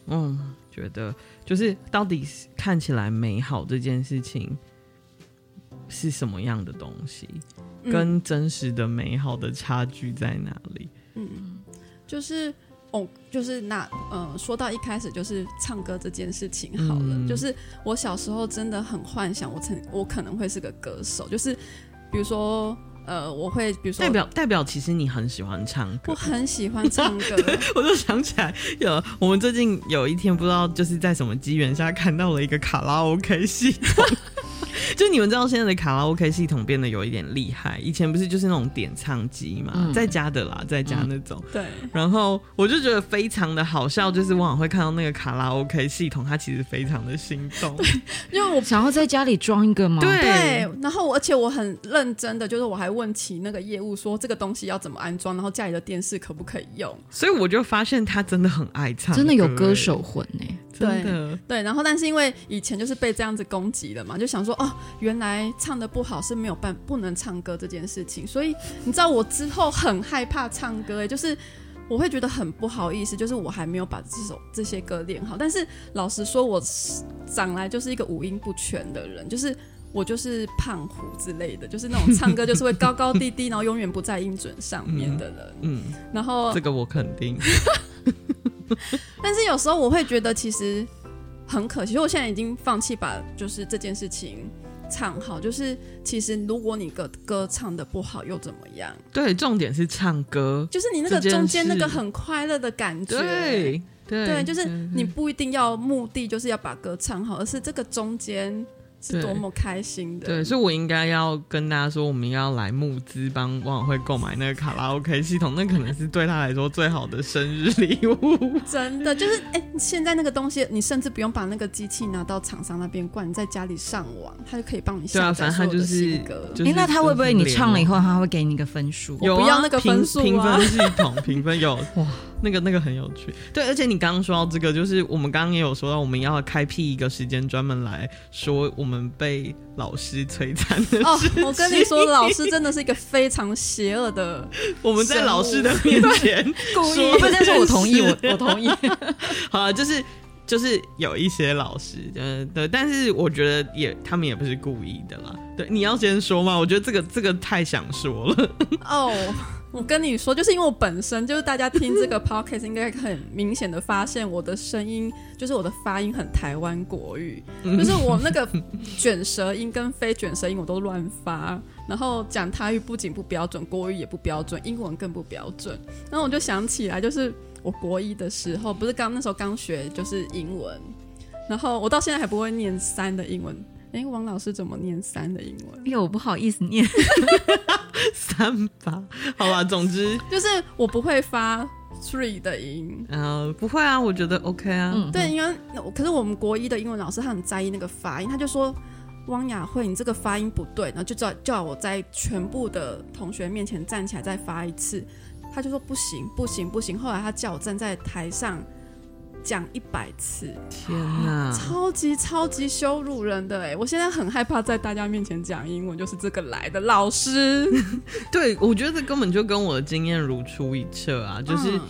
A: 嗯，觉得就是到底看起来美好这件事情是什么样的东西，嗯、跟真实的美好的差距在哪里？
C: 嗯，就是哦，就是那呃，说到一开始就是唱歌这件事情好了，嗯、就是我小时候真的很幻想我曾我可能会是个歌手，就是比如说。呃，我会比如说
A: 代表代表，其实你很喜欢唱歌，
C: 我很喜欢唱歌。
A: 我就想起来，有我们最近有一天不知道就是在什么机缘下看到了一个卡拉 OK 系统。就你们知道现在的卡拉 OK 系统变得有一点厉害，以前不是就是那种点唱机嘛，嗯、在家的啦，在家那种。
C: 嗯、对。
A: 然后我就觉得非常的好笑，就是往往会看到那个卡拉 OK 系统，它其实非常的心动。
B: 因为我想要在家里装一个嘛。
A: 对。
C: 对然后而且我很认真的，就是我还问起那个业务说这个东西要怎么安装，然后家里的电视可不可以用。
A: 所以我就发现他真的很爱唱，
B: 真的有歌手魂呢、欸。
C: 对对，然后但是因为以前就是被这样子攻击了嘛，就想说哦，原来唱的不好是没有办不能唱歌这件事情，所以你知道我之后很害怕唱歌，哎，就是我会觉得很不好意思，就是我还没有把这首这些歌练好。但是老实说，我长来就是一个五音不全的人，就是我就是胖虎之类的，就是那种唱歌就是会高高低低，然后永远不在音准上面的人。嗯，嗯然后
A: 这个我肯定。
C: 但是有时候我会觉得其实很可惜，我现在已经放弃把就是这件事情唱好。就是其实如果你歌歌唱的不好又怎么样？
A: 对，重点是唱歌，
C: 就是你那个中间那个很快乐的感觉。
A: 对对，
C: 对，就是你不一定要目的就是要把歌唱好，而是这个中间。是多么开心的！
A: 对，所以我应该要跟大家说，我们要来募资帮王小慧购买那个卡拉 OK 系统，那可能是对他来说最好的生日礼物。
C: 真的，就是哎、欸，现在那个东西，你甚至不用把那个机器拿到厂商那边灌，你在家里上网，他就可以帮你下载所有的新歌。
B: 哎、欸，那他会不会你唱了以后，他会给你一个分数？
A: 有、啊、
C: 我不要那个分数
A: 评分系统评分有哇。那个那个很有趣，对，而且你刚刚说到这个，就是我们刚刚也有说到，我们要开辟一个时间专门来说我们被老师摧残的事。
C: 哦，我跟你说，老师真的是一个非常邪恶的。
A: 我们在老师的面前
B: 故意，不是说我同意，我我同意。
A: 好了，就是就是有一些老师，嗯，对，但是我觉得也他们也不是故意的啦。对，你要先说嘛，我觉得这个这个太想说了。
C: 哦。我跟你说，就是因为我本身就是大家听这个 podcast 应该很明显的发现我的声音，就是我的发音很台湾国语，就是我那个卷舌音跟非卷舌音我都乱发，然后讲台语不仅不标准，国语也不标准，英文更不标准。然后我就想起来，就是我国一的时候，不是刚那时候刚学就是英文，然后我到现在还不会念三的英文。哎，王老师怎么念三的英文？
B: 哎呦，我不好意思念
A: 三吧，好吧，总之
C: 就是我不会发 three 的音。
A: 嗯、呃，不会啊，我觉得 OK 啊。嗯、
C: 对，因为可是我们国一的英文老师他很在意那个发音，他就说汪雅慧，你这个发音不对，然后就叫叫我在全部的同学面前站起来再发一次。他就说不行，不行，不行。后来他叫我站在台上。讲一百次，
A: 天哪，
C: 超级超级羞辱人的哎！我现在很害怕在大家面前讲英文，就是这个来的老师。
A: 对，我觉得根本就跟我的经验如出一辙啊！就是、嗯、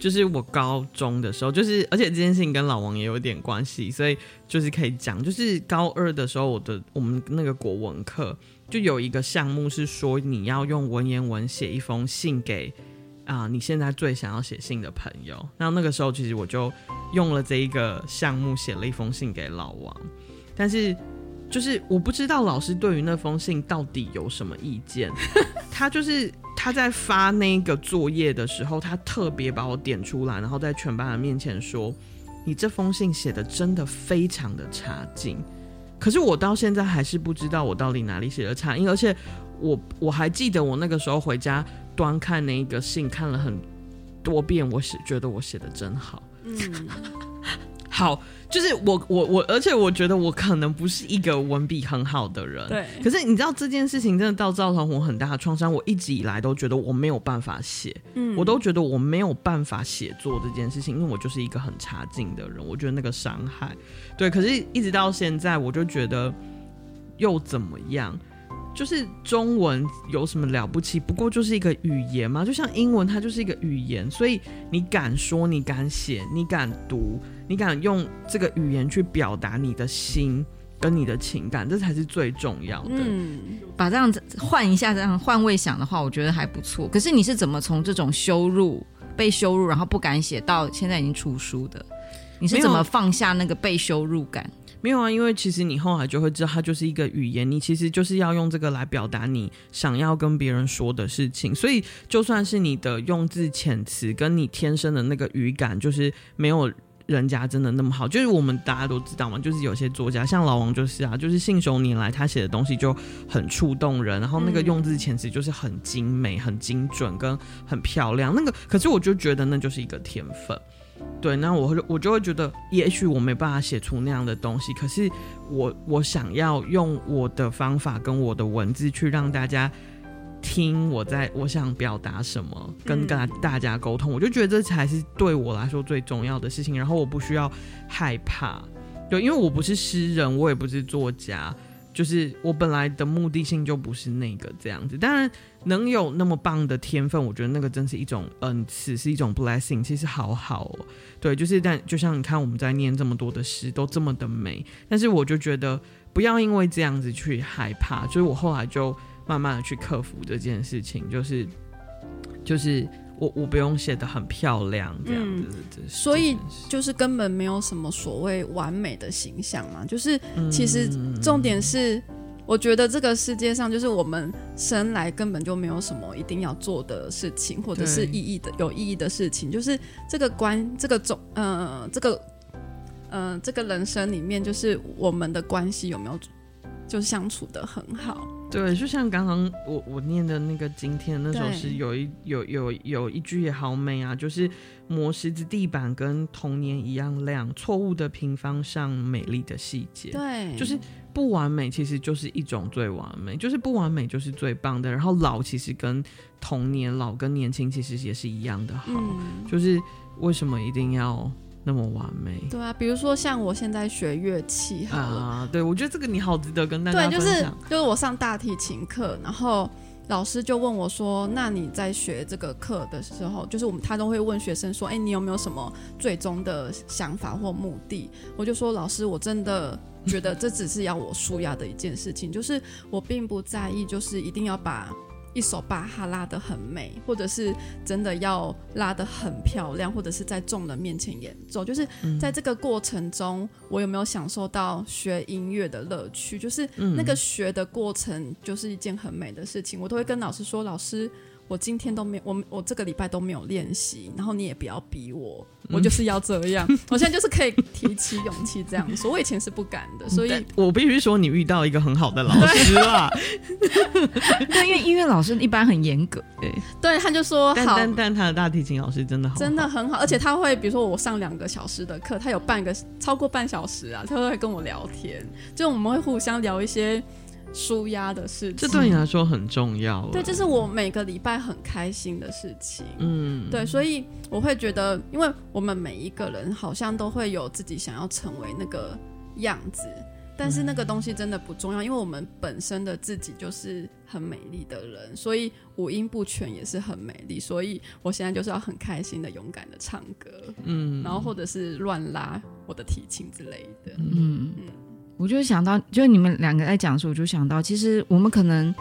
A: 就是我高中的时候，就是而且这件事情跟老王也有点关系，所以就是可以讲，就是高二的时候，我的我们那个国文课就有一个项目是说你要用文言文写一封信给。啊、你现在最想要写信的朋友，那那个时候其实我就用了这一个项目写了一封信给老王，但是就是我不知道老师对于那封信到底有什么意见，他就是他在发那个作业的时候，他特别把我点出来，然后在全班的面前说：“你这封信写的真的非常的差劲。”可是我到现在还是不知道我到底哪里写的差，因为而且我我还记得我那个时候回家。端看那一个信看了很多遍，我写觉得我写的真好，嗯，好，就是我我我，而且我觉得我可能不是一个文笔很好的人。
C: 对。
A: 可是你知道这件事情真的到造成我很大的创伤，我一直以来都觉得我没有办法写，嗯，我都觉得我没有办法写作这件事情，因为我就是一个很差劲的人，我觉得那个伤害，对。可是一直到现在，我就觉得又怎么样？就是中文有什么了不起？不过就是一个语言嘛，就像英文，它就是一个语言。所以你敢说，你敢写，你敢读，你敢用这个语言去表达你的心跟你的情感，这才是最重要的。
B: 嗯，把这样子换一下，这样换位想的话，我觉得还不错。可是你是怎么从这种羞辱、被羞辱，然后不敢写，到现在已经出书的？你是怎么放下那个被羞辱感？
A: 没有啊，因为其实你后来就会知道，它就是一个语言，你其实就是要用这个来表达你想要跟别人说的事情。所以，就算是你的用字遣词跟你天生的那个语感，就是没有人家真的那么好。就是我们大家都知道嘛，就是有些作家，像老王就是啊，就是信手拈来，他写的东西就很触动人，然后那个用字遣词就是很精美、很精准跟很漂亮。那个，可是我就觉得那就是一个天分。对，那我我就会觉得，也许我没办法写出那样的东西，可是我我想要用我的方法跟我的文字去让大家听我在我想表达什么，跟跟大家沟通，我就觉得这才是对我来说最重要的事情。然后我不需要害怕，对，因为我不是诗人，我也不是作家。就是我本来的目的性就不是那个这样子，当然能有那么棒的天分，我觉得那个真是一种恩赐，是一种 blessing，其实好好哦。对，就是但就像你看我们在念这么多的诗，都这么的美，但是我就觉得不要因为这样子去害怕，所以我后来就慢慢的去克服这件事情，就是就是。我我不用写的很漂亮这样子，嗯，
C: 所以就是根本没有什么所谓完美的形象嘛。就是其实重点是，我觉得这个世界上就是我们生来根本就没有什么一定要做的事情，或者是意义的有意义的事情。就是这个关这个种呃这个呃这个人生里面，就是我们的关系有没有就相处得很好。
A: 对，就像刚刚我我念的那个今天那首诗，有一有有有一句也好美啊，就是磨石子地板跟童年一样亮，错误的平方上美丽的细节。
C: 对，
A: 就是不完美，其实就是一种最完美，就是不完美就是最棒的。然后老其实跟童年老跟年轻其实也是一样的好，嗯、就是为什么一定要？那么完美，
C: 对啊，比如说像我现在学乐器
A: 啊，对，我觉得这个你好值得跟大家分享。
C: 对，就是就是我上大提琴课，然后老师就问我说：“那你在学这个课的时候，就是我们他都会问学生说，哎，你有没有什么最终的想法或目的？”我就说：“老师，我真的觉得这只是要我舒压的一件事情，就是我并不在意，就是一定要把。”一首把它拉得很美，或者是真的要拉得很漂亮，或者是在众人面前演奏，就是在这个过程中，我有没有享受到学音乐的乐趣？就是那个学的过程，就是一件很美的事情。我都会跟老师说，老师。我今天都没有，我我这个礼拜都没有练习，然后你也不要逼我，我就是要这样。嗯、我现在就是可以提起勇气这样说，我以前是不敢的，所以
A: 我必须说你遇到一个很好的老师啦。
B: 对，因为音乐老师一般很严格，对，
C: 对，他就说
A: 好但但他的大提琴老师真的好，
C: 真的很好，而且他会比如说我上两个小时的课，他有半个超过半小时啊，他都会跟我聊天，就我们会互相聊一些。纾压的事情，
A: 这对你来说很重要。
C: 对，这是我每个礼拜很开心的事情。嗯，对，所以我会觉得，因为我们每一个人好像都会有自己想要成为那个样子，但是那个东西真的不重要，因为我们本身的自己就是很美丽的人，所以五音不全也是很美丽。所以我现在就是要很开心的、勇敢的唱歌，嗯，然后或者是乱拉我的提琴之类的，嗯嗯。
B: 我就想到，就是你们两个在讲的时候，我就想到，其实我们可能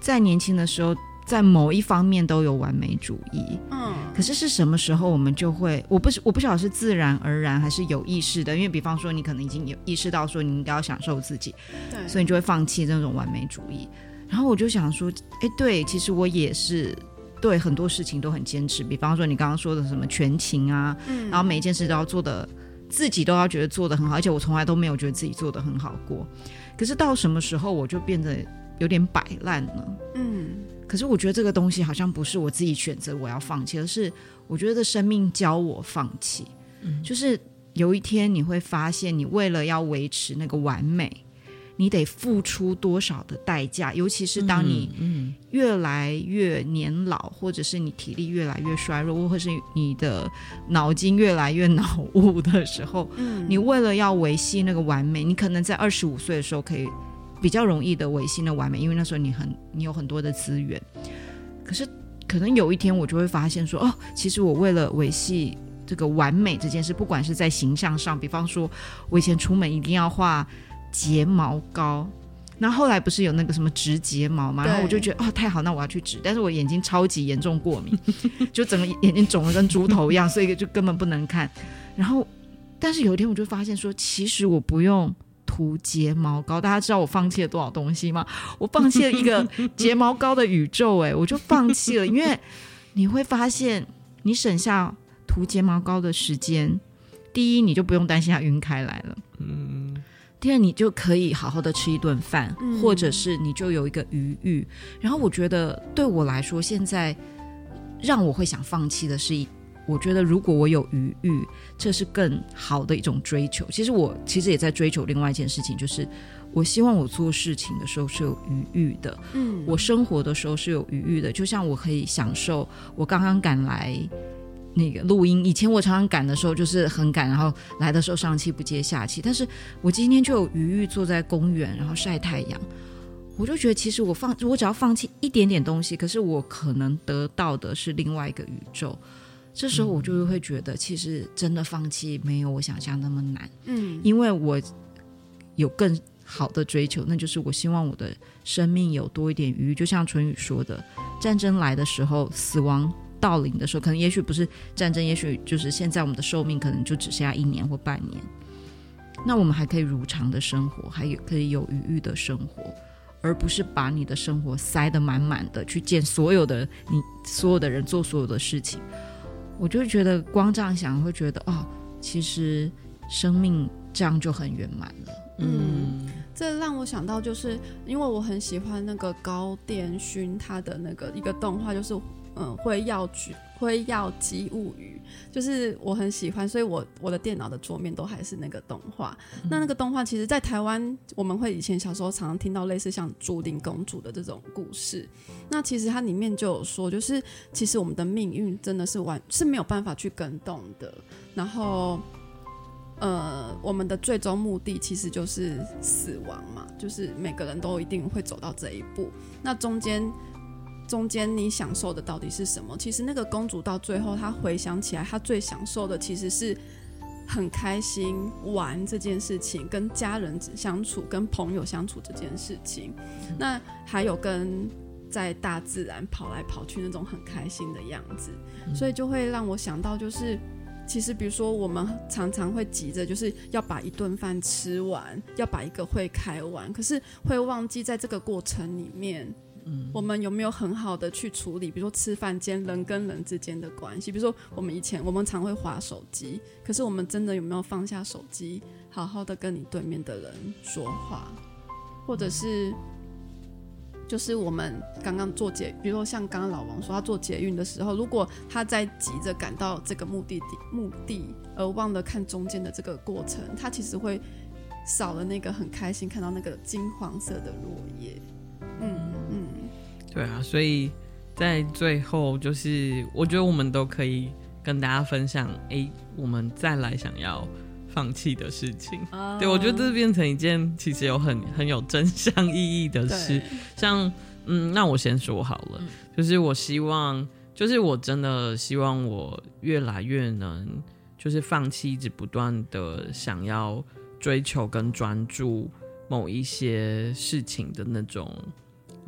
B: 在年轻的时候，在某一方面都有完美主义，嗯，可是是什么时候我们就会，我不是我不晓得是自然而然还是有意识的，因为比方说你可能已经有意识到说你应该要享受自己，对，所以你就会放弃这种完美主义。然后我就想说，哎，对，其实我也是对很多事情都很坚持，比方说你刚刚说的什么全勤啊，嗯，然后每一件事都要做的。自己都要觉得做的很好，而且我从来都没有觉得自己做的很好过。可是到什么时候我就变得有点摆烂了？嗯，可是我觉得这个东西好像不是我自己选择我要放弃，而是我觉得生命教我放弃。嗯，就是有一天你会发现，你为了要维持那个完美，你得付出多少的代价？尤其是当你越来越年老，或者是你体力越来越衰弱，或者是你的脑筋越来越脑雾的时候，嗯你为了要维系那个完美，你可能在二十五岁的时候可以比较容易的维系那完美，因为那时候你很你有很多的资源。可是可能有一天我就会发现说，哦，其实我为了维系。这个完美这件事，不管是在形象上，比方说，我以前出门一定要画睫毛膏，那后来不是有那个什么植睫毛嘛，然后我就觉得哦，太好，那我要去植，但是我眼睛超级严重过敏，就整个眼睛肿得跟猪头一样，所以就根本不能看。然后，但是有一天我就发现说，其实我不用涂睫毛膏，大家知道我放弃了多少东西吗？我放弃了一个睫毛膏的宇宙，哎，我就放弃了，因为你会发现你省下。涂睫毛膏的时间，第一你就不用担心它晕开来了，嗯。第二你就可以好好的吃一顿饭，嗯，或者是你就有一个余裕。然后我觉得对我来说，现在让我会想放弃的是，我觉得如果我有余裕，这是更好的一种追求。其实我其实也在追求另外一件事情，就是我希望我做事情的时候是有余裕的，嗯，我生活的时候是有余裕的。就像我可以享受我刚刚赶来。那个录音，以前我常常赶的时候就是很赶，然后来的时候上气不接下气。但是我今天就有余裕坐在公园，然后晒太阳，我就觉得其实我放，我只要放弃一点点东西，可是我可能得到的是另外一个宇宙。这时候我就会觉得，其实真的放弃没有我想象那么难。嗯，因为我有更好的追求，那就是我希望我的生命有多一点余。就像淳于说的，战争来的时候，死亡。到临的时候，可能也许不是战争，也许就是现在我们的寿命可能就只剩下一年或半年。那我们还可以如常的生活，还有可以有余裕的生活，而不是把你的生活塞得满满的，去见所有的你所有的人，做所有的事情。我就觉得光这样想，会觉得哦，其实生命这样就很圆满了。
C: 嗯，这让我想到，就是因为我很喜欢那个高电勋他的那个一个动画，就是。嗯，辉耀姬辉耀姬物语，就是我很喜欢，所以我我的电脑的桌面都还是那个动画。嗯、那那个动画其实，在台湾我们会以前小时候常常听到类似像竹林公主的这种故事。那其实它里面就有说，就是其实我们的命运真的是完是没有办法去更动的。然后，呃，我们的最终目的其实就是死亡嘛，就是每个人都一定会走到这一步。那中间。中间你享受的到底是什么？其实那个公主到最后，她回想起来，她最享受的其实是很开心玩这件事情，跟家人相处，跟朋友相处这件事情。那还有跟在大自然跑来跑去那种很开心的样子，所以就会让我想到，就是其实比如说我们常常会急着就是要把一顿饭吃完，要把一个会开完，可是会忘记在这个过程里面。我们有没有很好的去处理？比如说吃饭间人跟人之间的关系，比如说我们以前我们常会划手机，可是我们真的有没有放下手机，好好的跟你对面的人说话，或者是就是我们刚刚坐捷，比如说像刚刚老王说他坐捷运的时候，如果他在急着赶到这个目的地目的，而忘了看中间的这个过程，他其实会少了那个很开心看到那个金黄色的落叶。嗯，
A: 对啊，所以在最后，就是我觉得我们都可以跟大家分享，哎、欸，我们再来想要放弃的事情。Oh. 对，我觉得这变成一件其实有很很有真相意义的事。像，嗯，那我先说好了，就是我希望，就是我真的希望我越来越能，就是放弃一直不断的想要追求跟专注某一些事情的那种。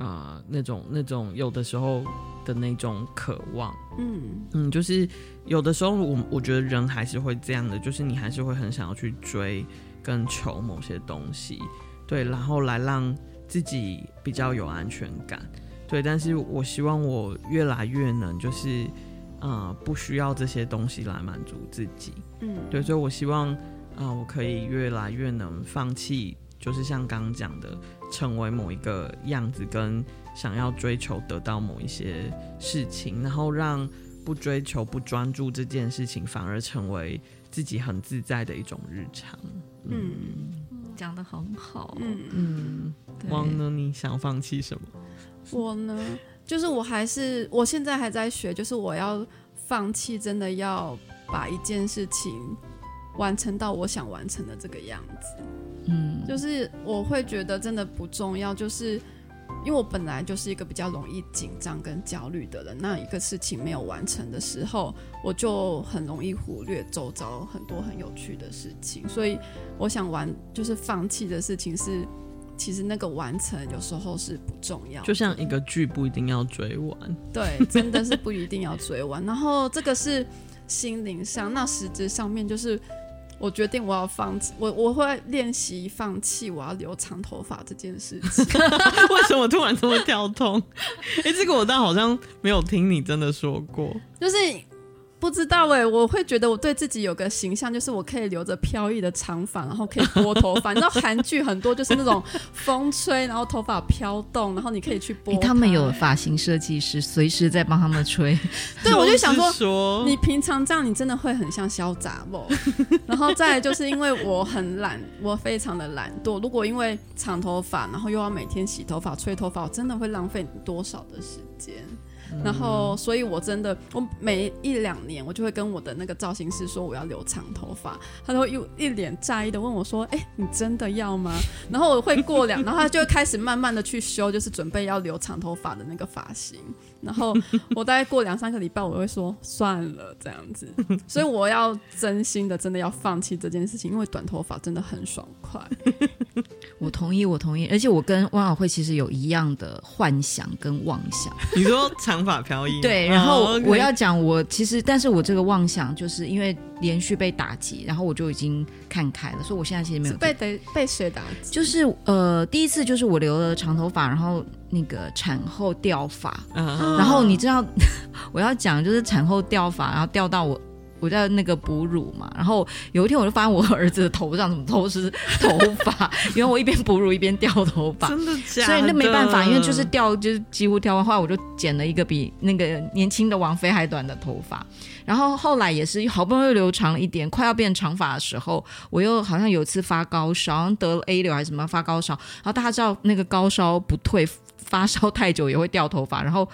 A: 啊、呃，那种那种有的时候的那种渴望，嗯嗯，就是有的时候我我觉得人还是会这样的，就是你还是会很想要去追跟求某些东西，对，然后来让自己比较有安全感，对。但是我希望我越来越能，就是啊、呃，不需要这些东西来满足自己，嗯，对。所以我希望啊、呃，我可以越来越能放弃。就是像刚刚讲的，成为某一个样子，跟想要追求得到某一些事情，然后让不追求、不专注这件事情，反而成为自己很自在的一种日常。
C: 嗯，
B: 讲的很好。
C: 嗯
A: 嗯，汪呢？你想放弃什么？
C: 我呢，就是我还是我现在还在学，就是我要放弃，真的要把一件事情完成到我想完成的这个样子。嗯，就是我会觉得真的不重要，就是。因为我本来就是一个比较容易紧张跟焦虑的人，那一个事情没有完成的时候，我就很容易忽略周遭很多很有趣的事情。所以我想玩，就是放弃的事情是，其实那个完成有时候是不重要。
A: 就像一个剧不一定要追完，
C: 对，真的是不一定要追完。然后这个是心灵上，那实质上面就是。我决定我要放弃，我我会练习放弃我要留长头发这件事情。
A: 为什么突然这么跳通？哎、欸，这个我倒好像没有听你真的说过，
C: 就是。不知道哎、欸，我会觉得我对自己有个形象，就是我可以留着飘逸的长发，然后可以拨头发。你知道韩剧很多就是那种风吹，然后头发飘动，然后你可以去拨、欸。
B: 他们有发型设计师，随时在帮他们吹。
C: 对，我就想说，说你平常这样，你真的会很像小杂不？然后再来就是因为我很懒，我非常的懒惰。如果因为长头发，然后又要每天洗头发、吹头发，我真的会浪费你多少的时间？然后，所以我真的，我每一两年，我就会跟我的那个造型师说我要留长头发，他都会又一脸在意的问我说：“哎，你真的要吗？” 然后我会过两，然后他就开始慢慢的去修，就是准备要留长头发的那个发型。然后我大概过两三个礼拜，我会说算了这样子。所以我要真心的，真的要放弃这件事情，因为短头发真的很爽快。
B: 我同意，我同意，而且我跟汪小慧其实有一样的幻想跟妄想。
A: 你说长发飘逸？
B: 对，然后我要讲我其实，但是我这个妄想就是因为连续被打击，然后我就已经看开了，所以我现在其实没有
C: 被被被谁打击？
B: 就是呃，第一次就是我留了长头发，然后。那个产后掉发，然后你知道 我要讲就是产后掉发，然后掉到我我在那个哺乳嘛，然后有一天我就发现我儿子的头上怎么都是头发，因为我一边哺乳一边掉头发，
A: 真的假的？
B: 所以那没办法，因为就是掉就是几乎掉完，后来我就剪了一个比那个年轻的王菲还短的头发，然后后来也是好不容易留长了一点，快要变长发的时候，我又好像有一次发高烧，好像得了 A 流还是什么发高烧，然后大家知道那个高烧不退。发烧太久也会掉头发，然后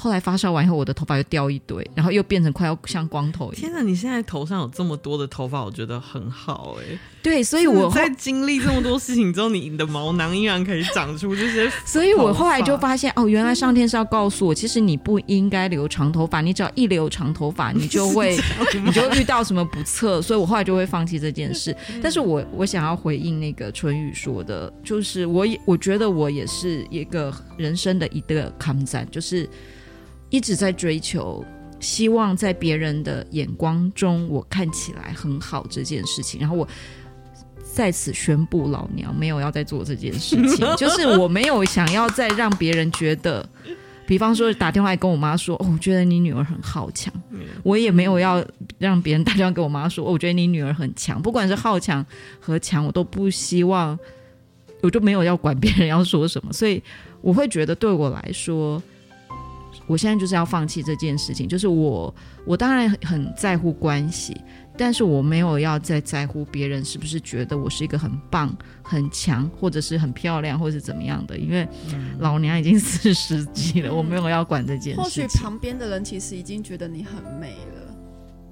B: 后来发烧完以后，我的头发又掉一堆，然后又变成快要像光头一样。
A: 天哪，你现在头上有这么多的头发，我觉得很好哎、欸。
B: 对，所以我
A: 在经历这么多事情之后，你的毛囊依然可以长出这些。
B: 所以我后来就发现，哦，原来上天是要告诉我，其实你不应该留长头发，你只要一留长头发，你就会 你就遇到什么不测。所以我后来就会放弃这件事。但是我我想要回应那个春雨说的，就是我也我觉得我也是一个人生的一个抗战，就是一直在追求，希望在别人的眼光中我看起来很好这件事情，然后我。在此宣布，老娘没有要再做这件事情，就是我没有想要再让别人觉得，比方说打电话来跟我妈说，哦，我觉得你女儿很好强，我也没有要让别人打电话跟我妈说，哦，我觉得你女儿很强，不管是好强和强，我都不希望，我就没有要管别人要说什么，所以我会觉得对我来说，我现在就是要放弃这件事情，就是我，我当然很在乎关系。但是我没有要再在乎别人是不是觉得我是一个很棒、很强，或者是很漂亮，或者是怎么样的，因为老娘已经 四十几了，嗯、我没有要管这件事。
C: 或许旁边的人其实已经觉得你很美了。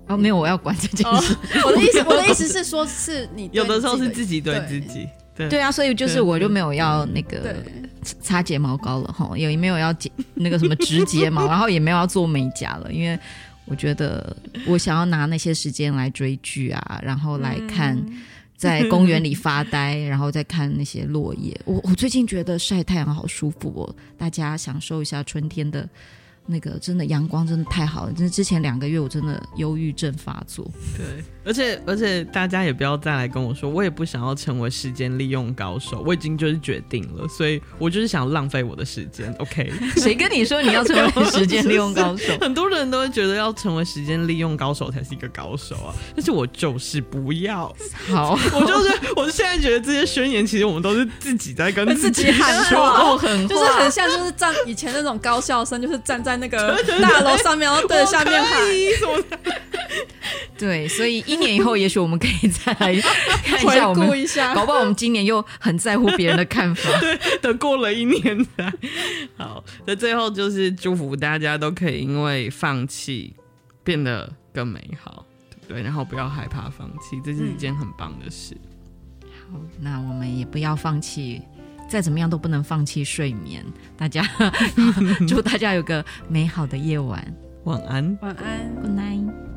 B: 哦，没有，我要管这件事。
C: 哦、我的意思，我的意思是说，是你
A: 有的时候是自己对自己，对，
B: 对啊，所以就是我就没有要那个擦睫毛膏了哈，也没有要剪那个什么植睫毛，然后也没有要做美甲了，因为。我觉得我想要拿那些时间来追剧啊，然后来看在公园里发呆，然后再看那些落叶。我我最近觉得晒太阳好舒服哦，大家享受一下春天的。那个真的阳光真的太好了，真的之前两个月我真的忧郁症发作。
A: 对，而且而且大家也不要再来跟我说，我也不想要成为时间利用高手，我已经就是决定了，所以我就是想浪费我的时间。OK，
B: 谁跟你说你要成为时间利用高手？
A: 很多人都会觉得要成为时间利用高手才是一个高手啊，但是我就是不要。
B: 好，
A: 我就是我现在觉得这些宣言，其实我们都是自己在跟自己喊
C: 话，很就是很像就是站以前那种高校生，就是站在。在那个大楼上面，然后对着下面喊
A: 什么？
B: 对，所以一年以后，也许我们可以再来 看一下我们，
C: 一下，
B: 搞不好我们今年又很在乎别人的看法。
A: 对，等过了一年再好。那最后就是祝福大家都可以因为放弃变得更美好，对，然后不要害怕放弃，这是一件很棒的事。
B: 嗯、好，那我们也不要放弃，再怎么样都不能放弃睡眠。大家 祝大家有个美好的夜晚，
A: 晚安，
C: 晚安
B: ，Good night。